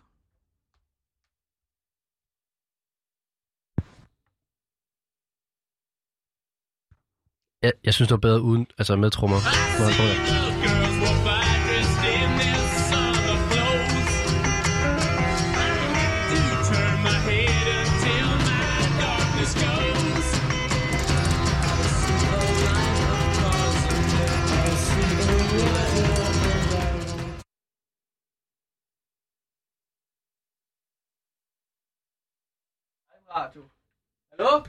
Jeg, jeg synes, det var bedre uden, altså med trommer. Radio. Hallo?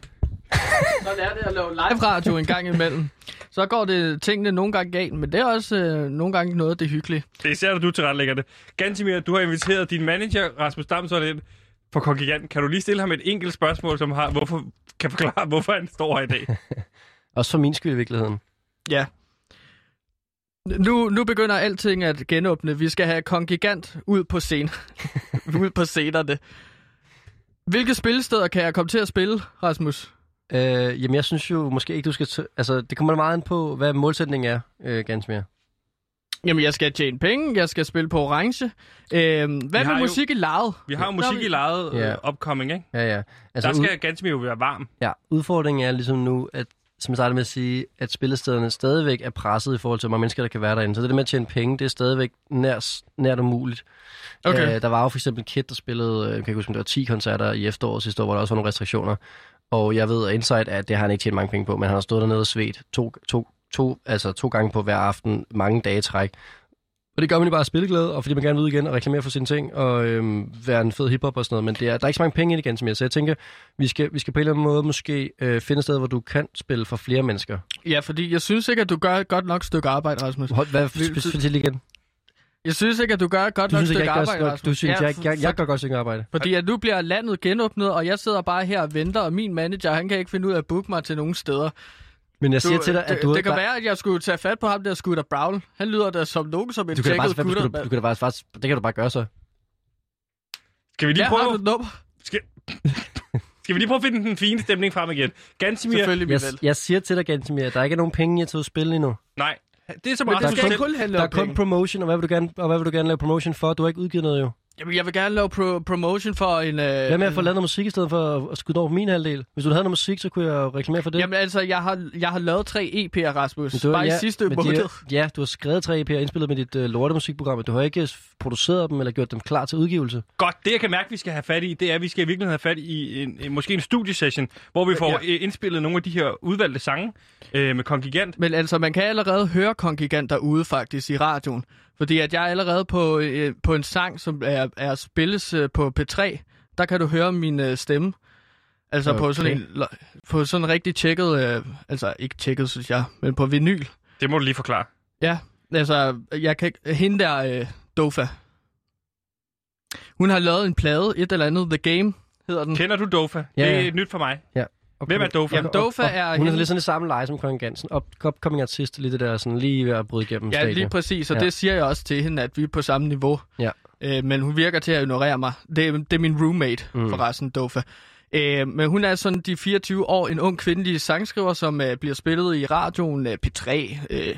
Så lær det at lave live radio en gang imellem. Så går det tingene nogle gange galt, men det er også øh, nogle gange noget, det er hyggeligt. Det er især, når du tilrettelægger det. Gantimir, du har inviteret din manager, Rasmus Damsson, ind på Kongigant. Kan du lige stille ham et enkelt spørgsmål, som har, hvorfor, kan forklare, hvorfor han står her i dag? Også for min skyld i virkeligheden. Ja. Nu, nu begynder alting at genåbne. Vi skal have Kongigant ud på scenen. ud på scenerne. Hvilke spillesteder kan jeg komme til at spille, Rasmus? Øh, jamen, jeg synes jo måske ikke, du skal... T- altså, det kommer meget an på, hvad målsætningen er, øh, Gansmere. Jamen, jeg skal tjene penge, jeg skal spille på orange. Øhm, hvad har med jo- musik i lejet? Vi har jo musik vi- i lejet Ja. uh, upcoming, ikke? Ja, ja. Altså, der skal Gantimir jo være varm. Ja, udfordringen er ligesom nu, at som jeg startede med at sige, at spillestederne stadigvæk er presset i forhold til, hvor mange mennesker, der kan være derinde. Så det der med at tjene penge, det er stadigvæk nært, nært umuligt. Okay. Øh, der var jo for eksempel Kid, der spillede, øh, jeg kan ikke huske, om det var 10 koncerter i efteråret sidste år, hvor der også var nogle restriktioner. Og jeg ved, at Insight, at det har han ikke tjent mange penge på, men han har stået dernede og svedt to, to, to, altså to gange på hver aften, mange dage træk. Og det gør man jo bare af spilleglade, og fordi man gerne vil ud igen og reklamere for sine ting, og øhm, være en fed hiphop og sådan noget. Men det er, der er ikke så mange penge i det igen, som jeg Så jeg tænker, vi skal, vi skal på en eller anden måde måske øh, finde et sted, hvor du kan spille for flere mennesker. Ja, fordi jeg synes ikke, at du gør et godt nok stykke arbejde, Rasmus. Hold, hvad, fortæl igen. Jeg synes ikke, at du gør et godt Du nok synes stykke jeg gør, arbejde, godt- Rasmus. du synes, Ja, jeg, jeg, jeg gør godt stykke arbejde. Fordi at nu bliver landet genåbnet, og jeg sidder bare her og venter, og min manager, han kan ikke finde ud af at booke mig til nogen steder. Men jeg Du, siger til dig, at det, du... det kan der- være, at jeg skulle tage fat på ham der Scooter Brown. Han lyder da som nogen som en du bare, tjekket du, gutter. du, du, kan da bare, faktisk, det kan du bare gøre så. Skal vi lige har du prøve, et nummer? skal, skal vi lige prøve at finde den fine stemning frem igen? Gantimir, Selvfølgelig, Jeg, jeg siger til dig, Gantemir, at der ikke er nogen penge i at tage spille endnu. nej. Det er som Men Rasmus det skal selv. ikke kun handle Der om er kun promotion, og hvad vil du gerne, og hvad vil du gerne lave promotion for? Du har ikke udgivet noget jo. Jamen, jeg vil gerne lave pro- promotion for en... Øh, Hvad med at få lavet noget musik i stedet for at- skyde over på min halvdel? Hvis du havde noget musik, så kunne jeg reklamere for det. Jamen altså, jeg har, jeg har lavet tre EP'er, Rasmus. Men du, bare i sidste måned. De, ja, du har skrevet tre EP'er og indspillet med dit uh, lortemusikprogram, men du har ikke produceret dem eller gjort dem klar til udgivelse. Godt, det jeg kan mærke, vi skal have fat i, det er, at vi skal i virkeligheden have fat i en, en, måske en studiesession, hvor vi får Ja. ja. indspillet nogle af de her udvalgte sange øh, med Kongigant. Men altså, man kan allerede høre Kongigant derude faktisk i radioen. Fordi at jeg er allerede på, øh, på en sang, som er, er spilles øh, på P3. Der kan du høre min øh, stemme. Altså okay. på sådan en på sådan en rigtig tjekket, øh, altså ikke tjekket, synes jeg, men på vinyl. Det må du lige forklare. Ja, altså, jeg kan ikke, hende der, øh, Dofa. Hun har lavet en plade, et eller andet, The Game hedder den. Kender du Dofa? Ja, Det ja. er nyt for mig. Og Hvem er Dofa? Jamen, Dofa er Hun er hende- lidt sådan det samme leje som Congen Gansen. Up, upcoming artist, lige det der sådan lige ved at bryde igennem Ja, stadiet. lige præcis, og Ja. det siger jeg også til hende, at vi er på samme niveau. Ja. Øh, men hun virker til at ignorere mig. Det, er- det er min roommate, Mm. forresten, Dofa. Øh, men hun er sådan de 24 år, en ung kvindelig sangskriver, som øh, bliver spillet i radioen, øh, P3, øh,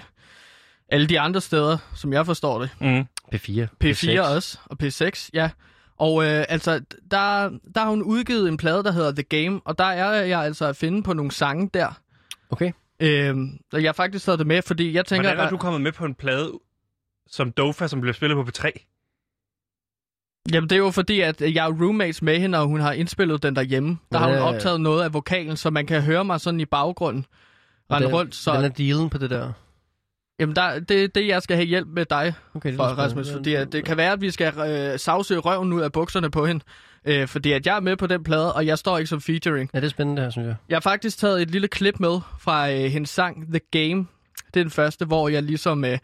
alle de andre steder, som jeg forstår det. Mm. P4. P4 også, og P6, ja. Og øh, altså, der, der har hun udgivet en plade, der hedder The Game, og der er jeg altså at finde på nogle sange der. Okay. Øh, og jeg har faktisk taget det med, fordi jeg tænker... Hvordan er at- du kommet med på en plade som Dofa, som bliver spillet på P3? Jamen, det er jo fordi, at jeg er roommates med hende, og hun har indspillet den derhjemme. Der har hun optaget noget af vokalen, så man kan høre mig sådan i baggrunden. Rende rundt, så... Hvordan er dealen på det der? Jamen, der, det det, jeg skal have hjælp med dig, Okay, det for, Rasmus. Fordi at det kan være, at vi skal øh, savsøge røven ud af bukserne på hende. Øh, fordi at jeg er med på den plade, og jeg står ikke som featuring. Ja, det er spændende det her, synes jeg. Jeg har faktisk taget et lille klip med fra øh, hendes sang The Game. Det er den første, hvor jeg ligesom... Øh,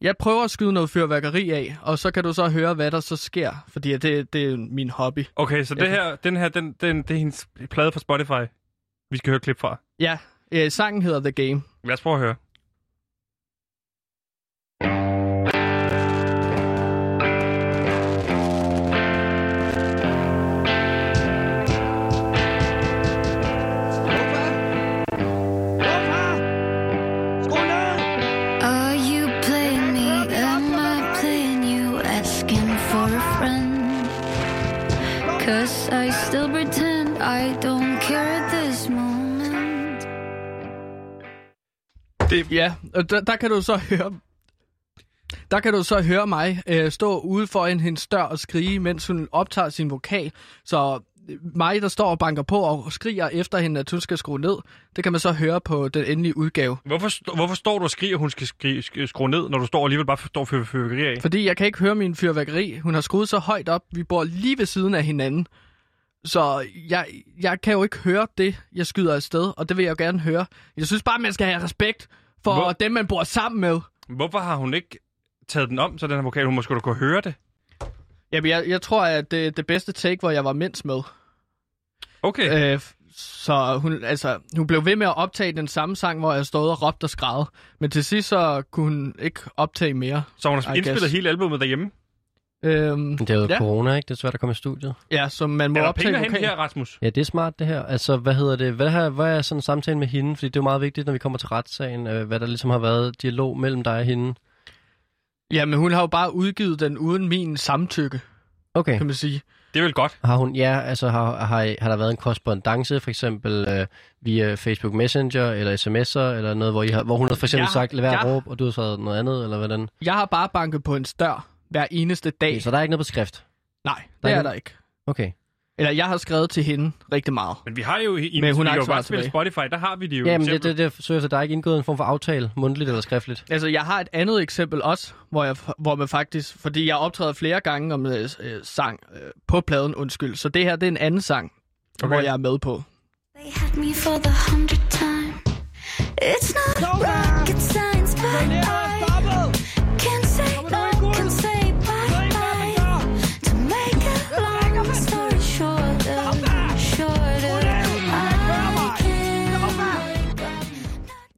jeg prøver at skyde noget fyrværkeri af, og så kan du så høre, hvad der så sker. Fordi at det, det er min hobby. Okay, så det her, den her, den, den, det er hendes plade fra Spotify. Vi skal høre et klip fra. Ja, øh, sangen hedder The Game. Lad os prøve at høre. I don't care at this moment. Det, ja, og der, der kan du så høre... Der kan du så høre mig øh, stå ude foran hendes dør og skrige, mens hun optager sin vokal. Så øh, mig, der står og banker på og skriger efter hende, at hun skal skrue ned, det kan man så høre på den endelige udgave. Hvorfor, st- hvorfor står du og skriger, at hun skal skri- sk- skrue ned, når du står og alligevel bare står fyr fyrværkeri af? Fordi jeg kan ikke høre min fyrværkeri. Hun har skruet så højt op. Vi bor lige ved siden af hinanden. Så jeg, jeg kan jo ikke høre det, jeg skyder afsted, og det vil jeg jo gerne høre. Jeg synes bare, man skal have respekt for Hvor- dem, man bor sammen med. Hvorfor har hun ikke taget den om, så den her vokal, hun måske da kunne høre det? Jamen, jeg, jeg tror, at det er det bedste take, hvor jeg var mindst med. Okay. Øh, så hun, altså, hun blev ved med at optage den samme sang, hvor jeg stod og råbte og skræd. Men til sidst så kunne hun ikke optage mere. Så hun har I indspillet guess. hele albumet derhjemme? Øhm, Det er jo Ja. corona, ikke? Det er svært at komme i studiet. ja, så man må Er der optage penge hen vokal. her, Rasmus? Ja, det er smart det her. Altså, hvad hedder det? Hvad, her, hvad er sådan en samtale med hende? Fordi det er jo meget vigtigt, når vi kommer til retssagen, øh, hvad der ligesom har været dialog mellem dig og hende. Ja, men hun har jo bare udgivet den uden min samtykke, Okay. kan man sige. Det er vel godt. Har hun, ja, altså har, har, har der været en korrespondence, for eksempel øh, via Facebook Messenger eller sms'er, eller noget, hvor, I har, hvor hun har for eksempel Jeg- sagt, lad være jeg- råbe, og du har sagt noget andet, eller hvordan? Jeg har bare banket på en dør hver eneste dag. Okay, så der er ikke noget på skrift? Nej, Der det er er ikke- der ikke. Okay. Eller jeg har skrevet til hende rigtig meget. Men vi har jo i, Men hun har ikke jo bare svaret. Spotify, der har vi det jo. Jamen, det, det, det, så efter, der er ikke indgået en form for aftale, mundtligt eller skriftligt. Altså, jeg har et andet eksempel også, hvor, jeg, hvor man faktisk... Fordi jeg optræder flere gange om øh, øh, sang øh, på pladen, undskyld. Så det her, det er en anden sang, okay. hvor jeg er med på. They had me for the hundredth time. It's not rocket science, but I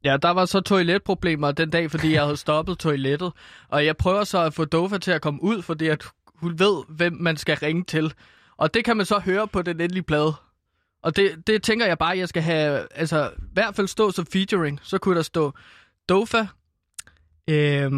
Ja, der var så toiletproblemer den dag, fordi jeg havde stoppet toilettet. Og jeg prøver så at få Dofa til at komme ud, fordi at hun ved, hvem man skal ringe til. Og det kan man så høre på den endelige plade. Og det, det tænker jeg bare, jeg skal have, altså i hvert fald stå som featuring. Så kunne der stå Dofa, øh,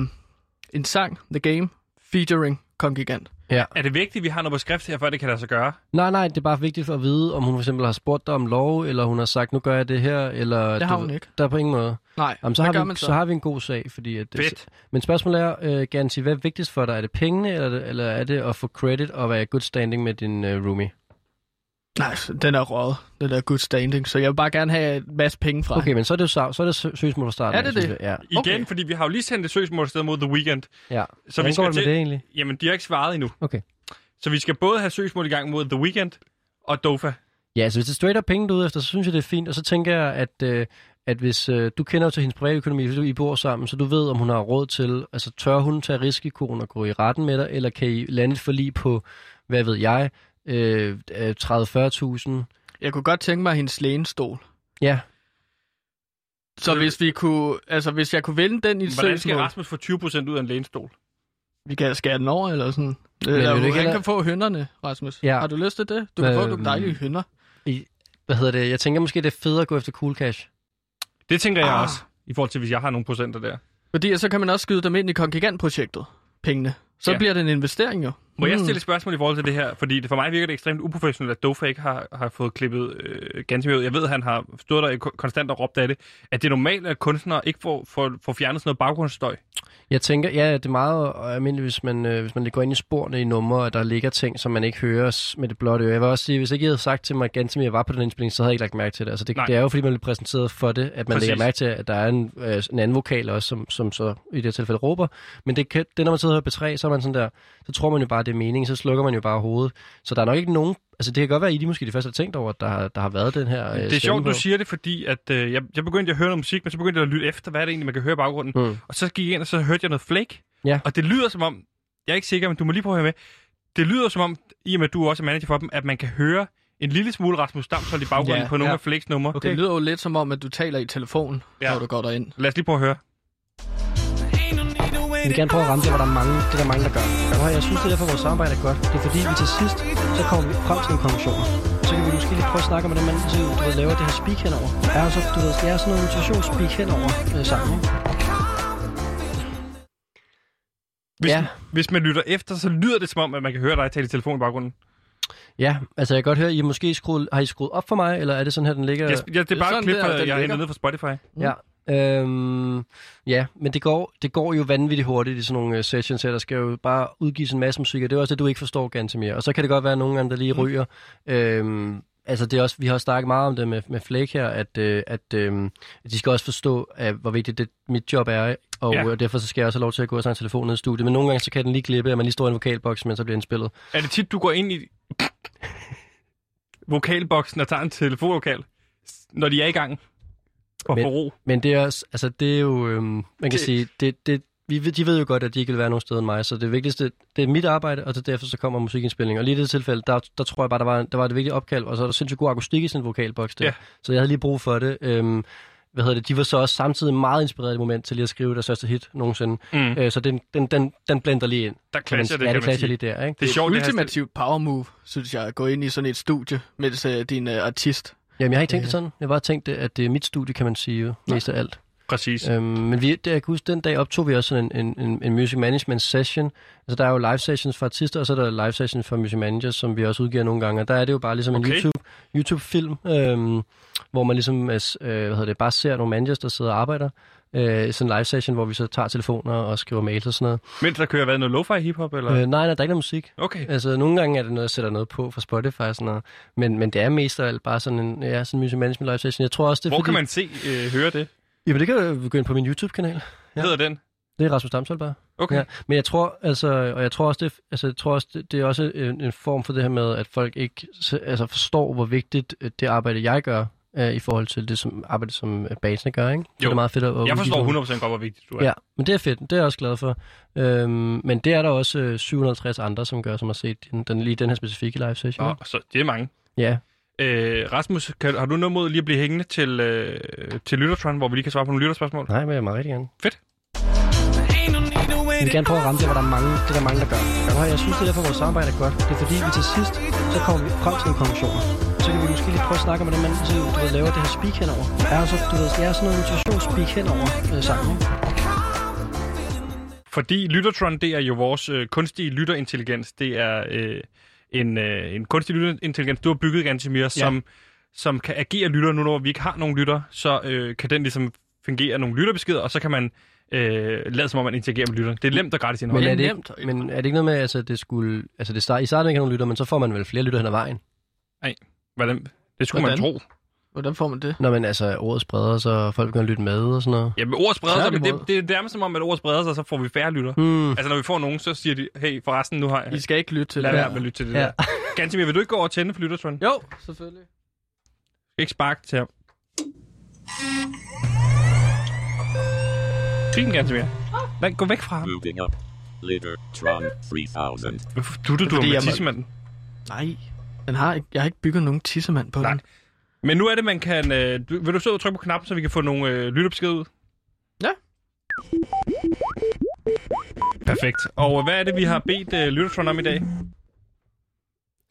en sang, The Game, featuring Kongigant. Ja. Er det vigtigt, at vi har noget på skrift her, før det kan lade sig gøre? Nej, nej, det er bare vigtigt for at vide, om hun for eksempel har spurgt dig om lov, eller hun har sagt, nu gør jeg det her, eller... Det har du- hun ikke. Der er på ingen måde. Nej, Jamen, så, har vi, så? så? har vi en god sag, fordi... At, Fedt. Men spørgsmålet er, øh, Gansi, hvad er vigtigst for dig? Er det pengene, eller, er det- eller er det at få credit og være i good standing med din uh, roomie? Nej, den er røget. Den er good standing, så jeg vil bare gerne have en masse penge fra Okay, men så er det så, så er det sø- søgsmål fra starten. Er det det? jeg. Ja. Igen, Okay. fordi vi har jo lige sendt et søgsmål afsted mod The Weeknd. ja. Så vi Hvordan går skal det med til... det egentlig? Jamen, de har ikke svaret endnu. Okay. Så vi skal både have søgsmål i gang mod The Weeknd og Dofa. Ja, altså hvis det er straight up penge, du er ude efter, så synes jeg, det er fint. Og så tænker jeg, at øh, at hvis øh, du kender jo til hendes privatøkonomi, hvis du I bor sammen, så du ved, om hun har råd til, altså tør hun tage risikoen og gå i retten med dig, eller kan I lande et forlig på, hvad ved jeg, øh, øh, 30-40.000? Jeg kunne godt tænke mig hendes lænestol. Ja, Så hvis vi kunne, altså hvis jeg kunne vinde den i et Hvordan skal søgsmål, Rasmus få 20% ud af en lænestol? vi kan skære den over, eller sådan. vil Eller, du han ikke hellere- kan få hønderne, Rasmus. Ja. Har du lyst til det? Du kan få Øhm, nogle dejlige hønder. I, hvad hedder det? Jeg tænker måske, det er federe at gå efter cool cash. Det tænker jeg Ah. også, i forhold til, hvis jeg har nogle procenter der. Fordi så kan man også skyde dem ind i kongigantprojektet, pengene. Så Ja. bliver det en investering jo. Må jeg Mm. stille et spørgsmål i forhold til det her? Fordi det for mig virker det ekstremt uprofessionelt, at Dofak har, har fået klippet øh, ganske ud. Jeg ved, at han har stået der konstant og råbt af det. At det er normalt, at kunstnere ikke får, får, får fjernet sådan noget baggrundsstøj. Jeg tænker, ja, det er meget almindeligt, hvis man, øh, hvis man går ind i sporene i numre, og der ligger ting, som man ikke hører med det blotte øre. Jeg vil også sige, hvis ikke I havde sagt til mig, ganske jeg var på den indspilling, så havde jeg ikke lagt mærke til det. Altså, det, Nej. det er jo, fordi man bliver præsenteret for det, at man Præcis. lægger mærke til, at der er en, øh, en anden vokal også, som, som så i det her tilfælde råber. Men det, kan, det, når man sidder og hører B3, så er man sådan der, så tror man jo bare, det er meningen, så slukker man jo bare hovedet. Så der er nok ikke nogen, altså det kan godt være, at I de måske de første har tænkt over, at der, har- der har været den her øh, Det er sjovt, på. du siger det, fordi at, øh, jeg, jeg begyndte at høre noget musik, men så begyndte jeg at lytte efter, hvad er det egentlig, man kan høre i baggrunden. Mm. Og så gik jeg ind, og så hørte jeg noget flake. Ja. Og det lyder som om, jeg er ikke sikker, men du må lige prøve at høre med. Det lyder som om, i og med at du også er manager for dem, at man kan høre en lille smule Rasmus Damshold i baggrunden Ja, på nogle ja. af Flakes numre. Okay. Det lyder jo lidt som om, at du taler i telefonen, Ja. ja. når du går derind. Lad os lige prøve at høre. Vi vil gerne prøve at ramme det, hvor der er mange, det er der mange, der gør. Og jeg synes, det er derfor, vores samarbejde er godt. Det er fordi, vi til sidst, så kommer vi frem til en konklusion. Så kan vi måske lige prøve at snakke om, hvordan man sådan, du ved, laver det her speak henover. Er så, du ved, jeg er sådan noget motivationsspeak henover øh, sammen. Ikke? Hvis, Ja. hvis man lytter efter, så lyder det som om, at man kan høre dig tale i telefon i baggrunden. Ja, altså jeg kan godt høre, I måske skruet, har I skruet op for mig, eller er det sådan her, den ligger? Ja, ja, det er bare et klip, fra, jeg har hentet ned fra Spotify. Ja. Øhm, ja, men det går, det går jo vanvittigt hurtigt i sådan nogle uh, sessions her. Der skal jo bare udgives en masse musik, og det er også det, du ikke forstår ganske mere. Og så kan det godt være, at nogle gange, der lige ryger. Øhm, altså det er også, vi har også snakket meget om det med, med Flake her, at, øh, at, øh, de skal også forstå, at, hvor vigtigt det, mit job er. Og Ja. ja. derfor så skal jeg også have lov til at gå og snakke telefon ned i studiet. Men nogle gange, så kan den lige klippe, at man lige står i en vokalboks, mens så bliver indspillet. Er det tit, du går ind i vokalboksen og tager en telefonvokal, når de er i gang? Og Men- ro. Men det er også, altså det er jo, øhm, man kan Det- sige, det, det, vi, de ved jo godt, at de ikke vil være nogen steder end mig, så det vigtigste, det er mit arbejde, og så derfor så kommer musikindspilning. Og lige i det tilfælde, der, der tror jeg bare, der var, der var et vigtigt opkald, og så er der sindssygt god akustik i sin vokalboks der. Ja. Så jeg havde lige brug for det. Øhm, hvad hedder det, de var så også samtidig meget inspireret i det moment til lige at skrive deres største hit nogensinde. Mm. Øh, så den, den, den, den blender lige ind. Der Kan man- clasher det, ja, kan det man clasher sige. lige der, ikke? Det er sjovt, det her. Ultimativt power move, synes jeg, at gå ind i sådan et studie, mens uh, din uh, artist. Jamen, jeg har ikke tænkt det sådan. Jeg har bare tænkt, det, at det er mit studie, kan man sige, jo, mest af alt. Præcis. Øhm, men vi, det, jeg kan huske, den dag optog vi også sådan en, en, en, en music management session. Altså, der er jo live sessions for artister, og så er der live sessions for music managers, som vi også udgiver nogle gange. Og der er det jo bare ligesom en Okay. YouTube, YouTube-film, øhm, hvor man ligesom øh, hvad hedder det, bare ser nogle managers, der sidder og arbejder. Øh, sådan en live session, hvor vi så tager telefoner og skriver mails og sådan noget. Mens der kører hvad, noget lo-fi hiphop, eller? Øh, nej, nej, der er ikke noget musik. Okay. Altså, nogle gange er det noget, jeg sætter noget på fra Spotify og sådan noget. Men, men det er mest af alt bare sådan en ja, sådan en music management live session. Jeg tror også, det er Hvor fordi... kan man se, øh, høre det? Jamen, det kan du gå ind på min YouTube-kanal. Ja. Hedder den? Det er Rasmus Damshold bare. Okay. Ja, men jeg tror, altså, og jeg tror også, det, altså, jeg tror også, det, det er også en, en form for det her med, at folk ikke altså, forstår, hvor vigtigt øh, det arbejde, jeg gør, er i forhold til det som arbejde, som øh, basene gør, ikke? Jo. Det er meget fedt at, Jeg forstår nogle- 100% godt, hvor vigtigt du er. Ja, men det er fedt. Det er jeg også glad for. Øhm, men det er der også øh, 750 andre, som gør, som har set den, den, lige den her specifikke live session. Nå, så det er mange. Ja. Øh, Rasmus, kan, har du noget mod lige at blive hængende til, øh, til Lyttertron, hvor vi lige kan svare på nogle lytterspørgsmål? Nej, men jeg må rigtig gerne. Fedt. Vi vil gerne prøve at ramme det, hvor der er mange, det er der mange, der gør. Og jeg synes, det er derfor, vores samarbejde er godt. Det er fordi, vi til sidst, så kommer vi frem til en konklusion. Så kan vi måske lige prøve at snakke om, hvordan man sådan, du ved, laver det her speak henover. Er så, du ved, jeg er sådan noget motivationsspeak henover øh, sammen. Ikke? Fordi Lyttertron, det er jo vores øh, kunstige lytterintelligens. Det er øh, en, øh, en kunstig lytterintelligens, du har bygget, Gantemir, ja. som, som kan agere lytter. Nu når vi ikke har nogen lytter, så øh, kan den ligesom fungere nogle lytterbeskeder, og så kan man øh, lade som om, man interagerer med lytteren. Det er nemt og gratis indhold. Men er, det er ikke, men er det ikke noget med, altså, det skulle, altså det start, i starten ikke har nogen lytter, men så får man vel flere lytter hen ad vejen? Hvordan? Det skulle Hvordan? man tro. Hvordan får man det? Når man altså ordet spreder sig, og folk begynder at lytte med og sådan noget. Ja, men ord spreder sig, men det, det er nærmest som om, at ord spreder sig, så får vi færre lytter. Hmm. Altså, når vi får nogen, så siger de, hey, forresten, nu har jeg... I skal ikke lytte til Lad det. være med at lytte til det Ja. der. Gantemir, vil du ikke gå over og tænde for Lyttertron? Jo, selvfølgelig. Ikke spark til ham. Fint, Gantemir. Nej, gå væk fra ham. Moving up. Littletron 3000. Hvorfor dutter du Fordi med tissemanden? Nej, den har ikke, jeg har ikke bygget nogen tissemand på Nej. den. Men nu er det, man kan... Øh, du, vil du så trykke på knappen, så vi kan få nogle øh, lytterbeskeder ud? Ja. Perfekt. Og hvad er det, vi har bedt øh, Lyttertron om i dag?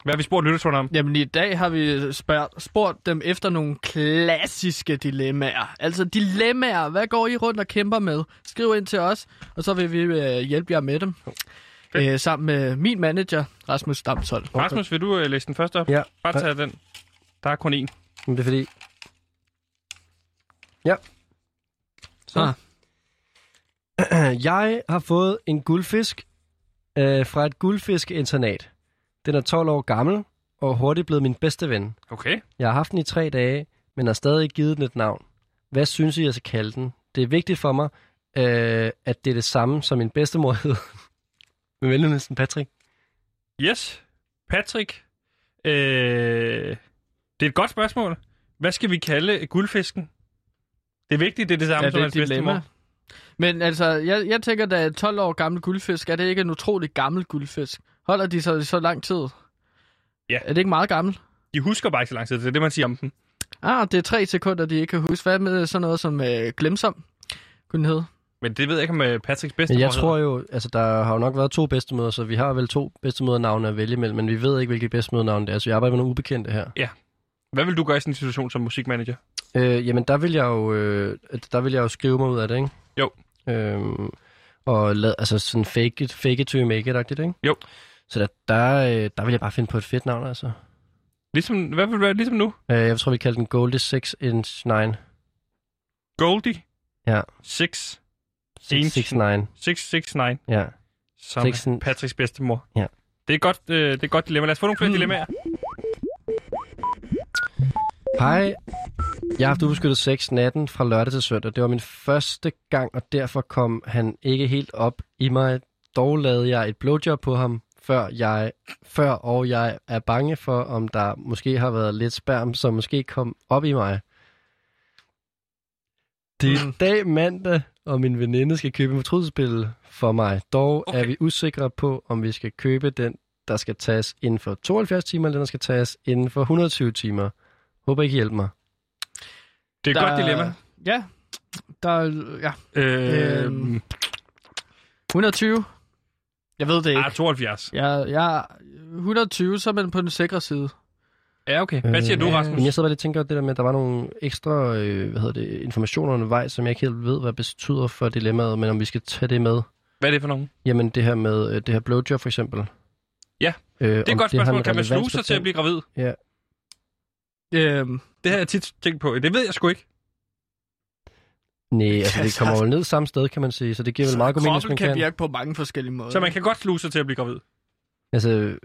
Hvad har vi spurgt Lyttertron om? Jamen i dag har vi spurgt, spurgt dem efter nogle klassiske dilemmaer. Altså dilemmaer, hvad går I rundt og kæmper med? Skriv ind til os, og så vil vi øh, hjælpe jer med dem. Øh, sammen med min manager, Rasmus Damshold. Rasmus, vil du øh, læse den første op? Ja. Bare tage den. Der er kun én. Men det er fordi... Ja. Så. Ah. Jeg har fået en guldfisk øh, fra et guldfiskeinternat. Den er 12 år gammel og hurtigt blevet min bedste ven. Okay. Jeg har haft den i tre dage, men har stadig ikke givet den et navn. Hvad synes I, jeg skal kalde den? Det er vigtigt for mig, øh, at det er det samme, som min bedstemor hed. Med venligheden, Patrick. Yes. Patrick. Øh, det er et godt spørgsmål. Hvad skal vi kalde guldfisken? Det er vigtigt, det er det samme Ja, som det hans bedstemor. Men altså, jeg, jeg tænker, da et 12 år gammel guldfisk, er det ikke en utrolig gammel guldfisk? Holder de så så lang tid? Ja. Er det ikke meget gammel? De husker bare ikke så lang tid. Det er det, man siger om dem. Ah, det er tre sekunder, de ikke kan huske. Hvad med sådan noget som øh, glemsom? Kunne den hedde? Men det ved jeg ikke, om øh, Patricks bedstemor Men jeg tror jo, altså der har jo nok været to bedstemøder, så vi har vel to bedstemødernavne at vælge imellem, men vi ved ikke, hvilke bedstemødernavne det er, så vi arbejder med nogle ubekendte her. Hvad vil du gøre i sådan en situation som musikmanager? Øh, jamen, der vil jeg jo, øh, der vil jeg jo skrive mig ud af det, ikke? Jo. Øhm, og lad, altså sådan fake it, fake it to make it-agtigt, ikke? Jo. Så der, der, øh, der vil jeg bare finde på et fedt navn, altså. Ligesom, hvad vil du være ligesom nu? Øh, jeg tror, vi kalder den Goldie 6 inch 9. Goldie? Ja. 6 6, 6 9. 669, Ja. som Six- er Patricks bedstemor. Ja. Det er godt, øh, det er godt dilemma. Lad os få nogle flere Mm. dilemmaer. Hej. Jeg har haft ubeskyttet sex natten fra lørdag til søndag. Det var min første gang, og derfor kom han ikke helt op i mig. Dog lavede jeg et blowjob på ham, før, jeg, før og jeg er bange for, om der måske har været lidt sperm, som måske kom op i mig. Det er Mm. dag mandag, og min veninde skal købe en fortrydelsespille for mig. Dog okay. er vi usikre på, om vi skal købe den, der skal tages inden for 72 timer, eller den, der skal tages inden for 120 timer. Håber I kan hjælpe mig. Det er et godt dilemma. Ja, der er, ja, Øh, Øhm, 120. Jeg ved det ikke. ah, 72. Jeg, jeg, 120, så er man på den sikre side. Ja, okay. Hvad siger du, Øh, Rasmus? Men jeg sidder bare lidt og tænker, det der med, at der var nogle ekstra øh, hvad hedder det, informationer undervejs, som jeg ikke helt ved, hvad betyder for dilemmaet, men om vi skal tage det med. Hvad er det for nogen? Jamen det her med øh, det her blowjob for eksempel. Ja, øh, Det er et godt spørgsmål. Kan man sluse sig til at blive gravid? Øhm, Det har jeg tit tænkt på. Det ved jeg sgu ikke. Nej, altså det kommer jo ned samme sted, kan man sige, så det giver vel meget god mening, hvis man kan, kan. virke på mange forskellige måder. Så man kan godt sluse sig til at blive gravid. Altså,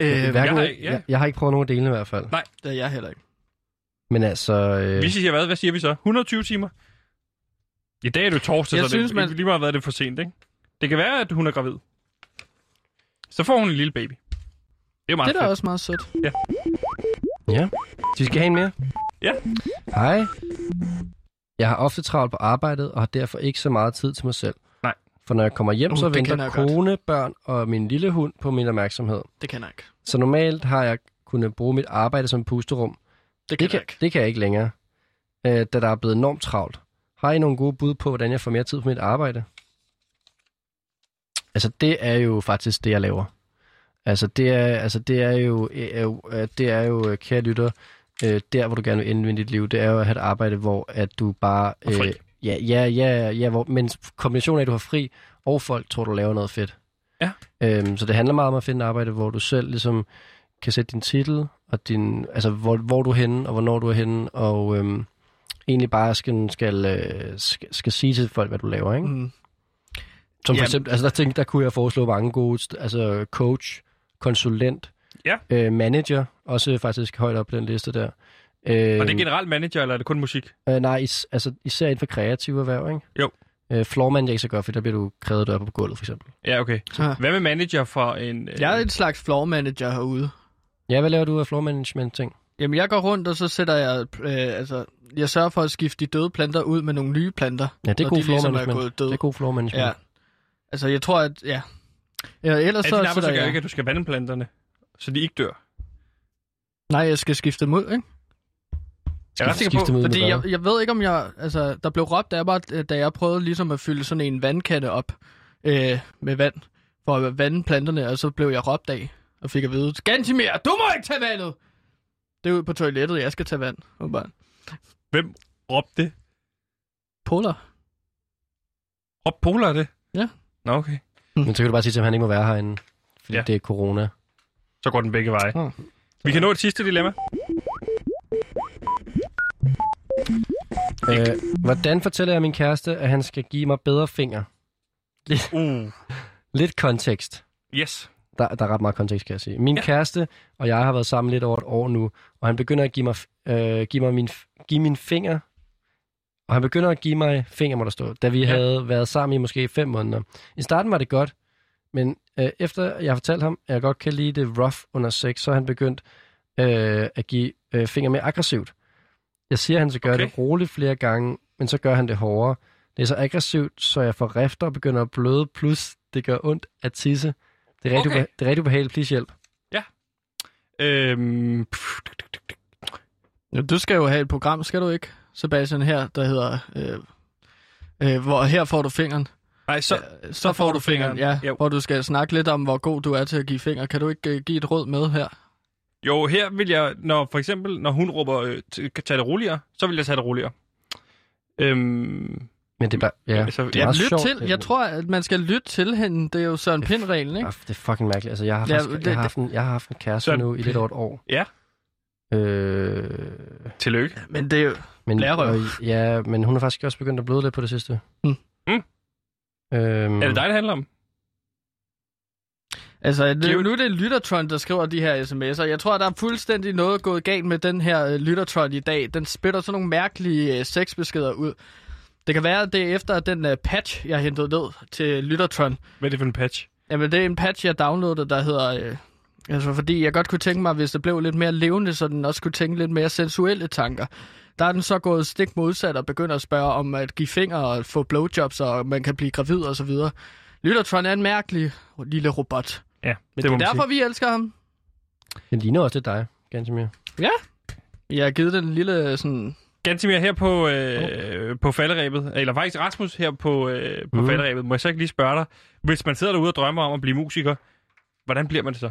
Øh, hverken, jeg har- jeg, ja. jeg, jeg har ikke prøvet nogen af delene i hvert fald. Nej. det er jeg heller ikke. Men altså, øh, Vi siger hvad? Hvad siger vi så? 120 timer? I dag er det jo torsdag, Jeg så synes, det man- lige meget været det for sent, ikke? Det kan være, at hun er gravid. Så får hun en lille baby. Det er meget Det er da også meget sødt. ja, de skal have en mere. Ja. Hej. Jeg har ofte travlt på arbejdet, og har derfor ikke så meget tid til mig selv. For når jeg kommer hjem, Uh, så venter jeg godt. kone, børn og min lille hund på min opmærksomhed. Det kan jeg ikke. Så normalt har jeg kunnet bruge mit arbejde som pusterum. Det kan Det kan, jeg ikke. det kan jeg ikke længere, øh, da der er blevet enormt travlt. Har I nogle gode bud på, hvordan jeg får mere tid på mit arbejde? Altså, det er jo faktisk det, jeg laver. Altså, det er, altså, det er jo, er jo, øh, det er jo øh, kære lytter, øh, der, hvor du gerne vil med dit liv, det er jo at have et arbejde, hvor at du bare... Fri. Ja, ja, ja, ja hvor, men kombinationen af, at du har fri, og folk tror, du laver noget fedt. Ja. Øhm, så det handler meget om at finde et arbejde, hvor du selv ligesom kan sætte din titel, og din, altså hvor, hvor du er henne, og hvornår du er henne, og øhm, egentlig bare skal, skal, øh, skal, skal sige til folk, hvad du laver, ikke? Mm. Som for Jamen. eksempel, altså der, tænkte, der kunne jeg foreslå mange gode, altså coach, konsulent, Ja. øh, manager, også faktisk højt op på den liste der. Øh, Og det er generelt manager, eller er det kun musik? øh, nej, is, altså især inden for kreative erhverv, ikke? Jo. Øh, floor manager er ikke så godt, for der bliver du krævet dør på gulvet, for eksempel. Ja, okay. Ja. Hvad med manager for en... Øh, Jeg er en slags floor manager herude. Ja, hvad laver du af floor management ting? Jamen, jeg går rundt, og så sætter jeg... Øh, altså, jeg sørger for at skifte de døde planter ud med nogle nye planter. Ja, det er god floor ligesom er management. Det er god floor management. Ja. Altså, jeg tror, at... Ja. ja ellers Er så... din så der, arbejdsopgave ja. ikke, at du skal vande planterne, så de ikke dør? Nej, jeg skal skifte dem ud, ikke? Jeg er ret sikker på, Fordi jeg, jeg ved ikke, om jeg... Altså, der blev råbt af mig, da jeg prøvede ligesom at fylde sådan en vandkande op øh, med vand, for at vande planterne, og så blev jeg råbt af, og fik at vide, Gantimir, du må ikke tage vandet! Det er ud på toilettet, jeg skal tage vand. åbenbart. hvem råbte det? Polar. Råbte Polar det? Ja. Nå, okay. Men så kan du bare sige til ham, at han ikke må være herinde. Fordi Ja. det er corona. Så går den begge veje. Nå. Vi kan nå et sidste dilemma. Øh, hvordan fortæller jeg min kæreste, at han skal give mig bedre fingre? Uh. Lidt kontekst. Yes. Der, der er ret meget kontekst, kan jeg sige. Min Ja. kæreste og jeg har været sammen lidt over et år nu, og han begynder at give mig, øh, give mig min, give min finger, og han begynder at give mig finger, må der stå, da vi Ja. havde været sammen i måske fem måneder. I starten var det godt, men øh, efter jeg har fortalt ham, at jeg godt kan lide det rough under sex, så er han begyndt øh, at give øh, fingre mere aggressivt. Jeg siger, at han skal gøre Okay. det roligt flere gange, men så gør han det hårdere. Det er så aggressivt, så jeg får rifter og begynder at bløde, plus det gør ondt at tisse. Det er rigtig, Okay. okay. det er rigtig ubehageligt. Please hjælp. Øhm, Ja, du skal jo have et program, skal du ikke, Sebastian, her, der hedder... Øh, øh, hvor her får du fingeren. nej, så... Så, så får du fingeren, ja. Jo. Hvor du skal snakke lidt om, hvor god du er til at give fingre. Kan du ikke øh, give et råd med her? Jo, her vil jeg, når for eksempel, når hun råber, øh, tage det roligere, så vil jeg tage det roligere. Øhm, Men det er bare, ja, Altså, det er ja, lyt sjovt. til. Jeg tror, at man skal lytte til hende. Det er jo Søren Pind-reglen, ikke? Ah, det er fucking mærkeligt. Altså, jeg har, Ja, faktisk, det- jeg har, haft, en, jeg har haft en kæreste Sådan. nu i lidt over et år. Ja. Øh, tillykke. Men det er jo... men, og, ja, men hun har faktisk også begyndt at bløde lidt på det sidste. Mm. Mm. Øhm, Er det dig, det handler om? Altså, det, er jo nu det er Lyttertron, der skriver de her sms'er. Jeg tror, der er fuldstændig noget gået galt med den her uh, Lyttertron i dag. Den spytter sådan nogle mærkelige uh, sexbeskeder ud. Det kan være, at det er efter den uh, patch, jeg hentede ned til Lyttertron. Hvad er det for en patch? Jamen, det er en patch, jeg downloadede, der hedder... Øh, altså, fordi jeg godt kunne tænke mig, hvis det blev lidt mere levende, så den også kunne tænke lidt mere sensuelle tanker. Der er den så gået stik modsat og begynder at spørge om at give fingre og få blowjobs, og man kan blive gravid og så videre. Lyttertron er en mærkelig lille robot. Ja, Men det, det, er derfor, sige. vi elsker ham. Den ligner også lidt dig, ganske mere. Jeg har givet den en lille sådan... Gantimir her på, øh, på falderæbet, eller faktisk Rasmus her på, øh, på mm. Falderæbet, må jeg så ikke lige spørge dig, hvis man sidder derude og drømmer om at blive musiker, hvordan bliver man det så?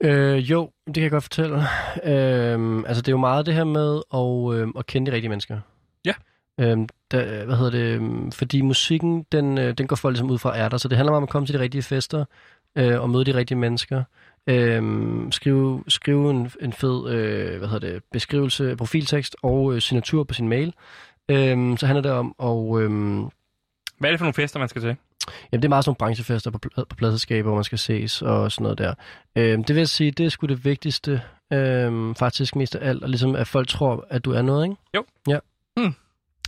Øh, jo, det kan jeg godt fortælle. Øhm, altså, det er jo meget det her med at, øh, at kende de rigtige mennesker. Ja. Øhm, der, hvad hedder det? øhm, Fordi musikken, den, øh, den går folk ligesom ud fra ærter, så det handler om at komme til de rigtige fester øh, og møde de rigtige mennesker. Øhm, skrive, skrive en, en fed øh, hvad hedder det, beskrivelse, profiltekst og øh, signatur på sin mail. Øhm, så handler det om at... Øh, Hvad er det for nogle fester, man skal til? Jamen, det er meget sådan nogle branchefester på, pl- på pladselskaber, hvor man skal ses og sådan noget der. Øhm, det vil jeg sige, det er sgu det vigtigste, øhm, faktisk mest af alt, og ligesom at folk tror, at du er noget, ikke?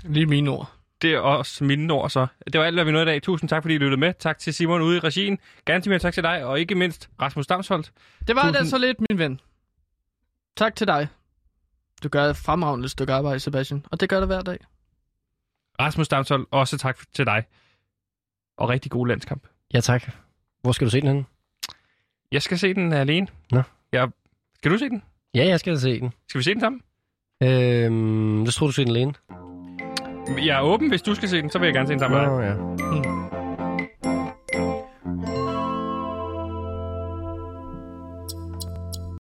Lige mine ord. Det er også mine ord så. Det var alt, hvad vi nåede i dag. Tusind tak, fordi I lyttede med. Tak til Simon ude i regien. Gantimir, tak til dig, og ikke mindst Rasmus Damsholdt. Det var Tusind- det så lidt, min ven. Tak til dig. Du gør et fremragende stykke arbejde, Sebastian. Og det gør det hver dag. Rasmus Damsholdt, også tak til dig. Og rigtig god landskamp. Ja, tak. Hvor skal du se den henne? Jeg skal se den alene. Nå. Jeg... Skal du se den? Ja, jeg skal se den. Skal vi se den sammen? Øhm, jeg tror, du ser den alene. Jeg er åben, hvis du skal se den, så vil jeg gerne se den sammen med dig. Nå, ja. Hmm.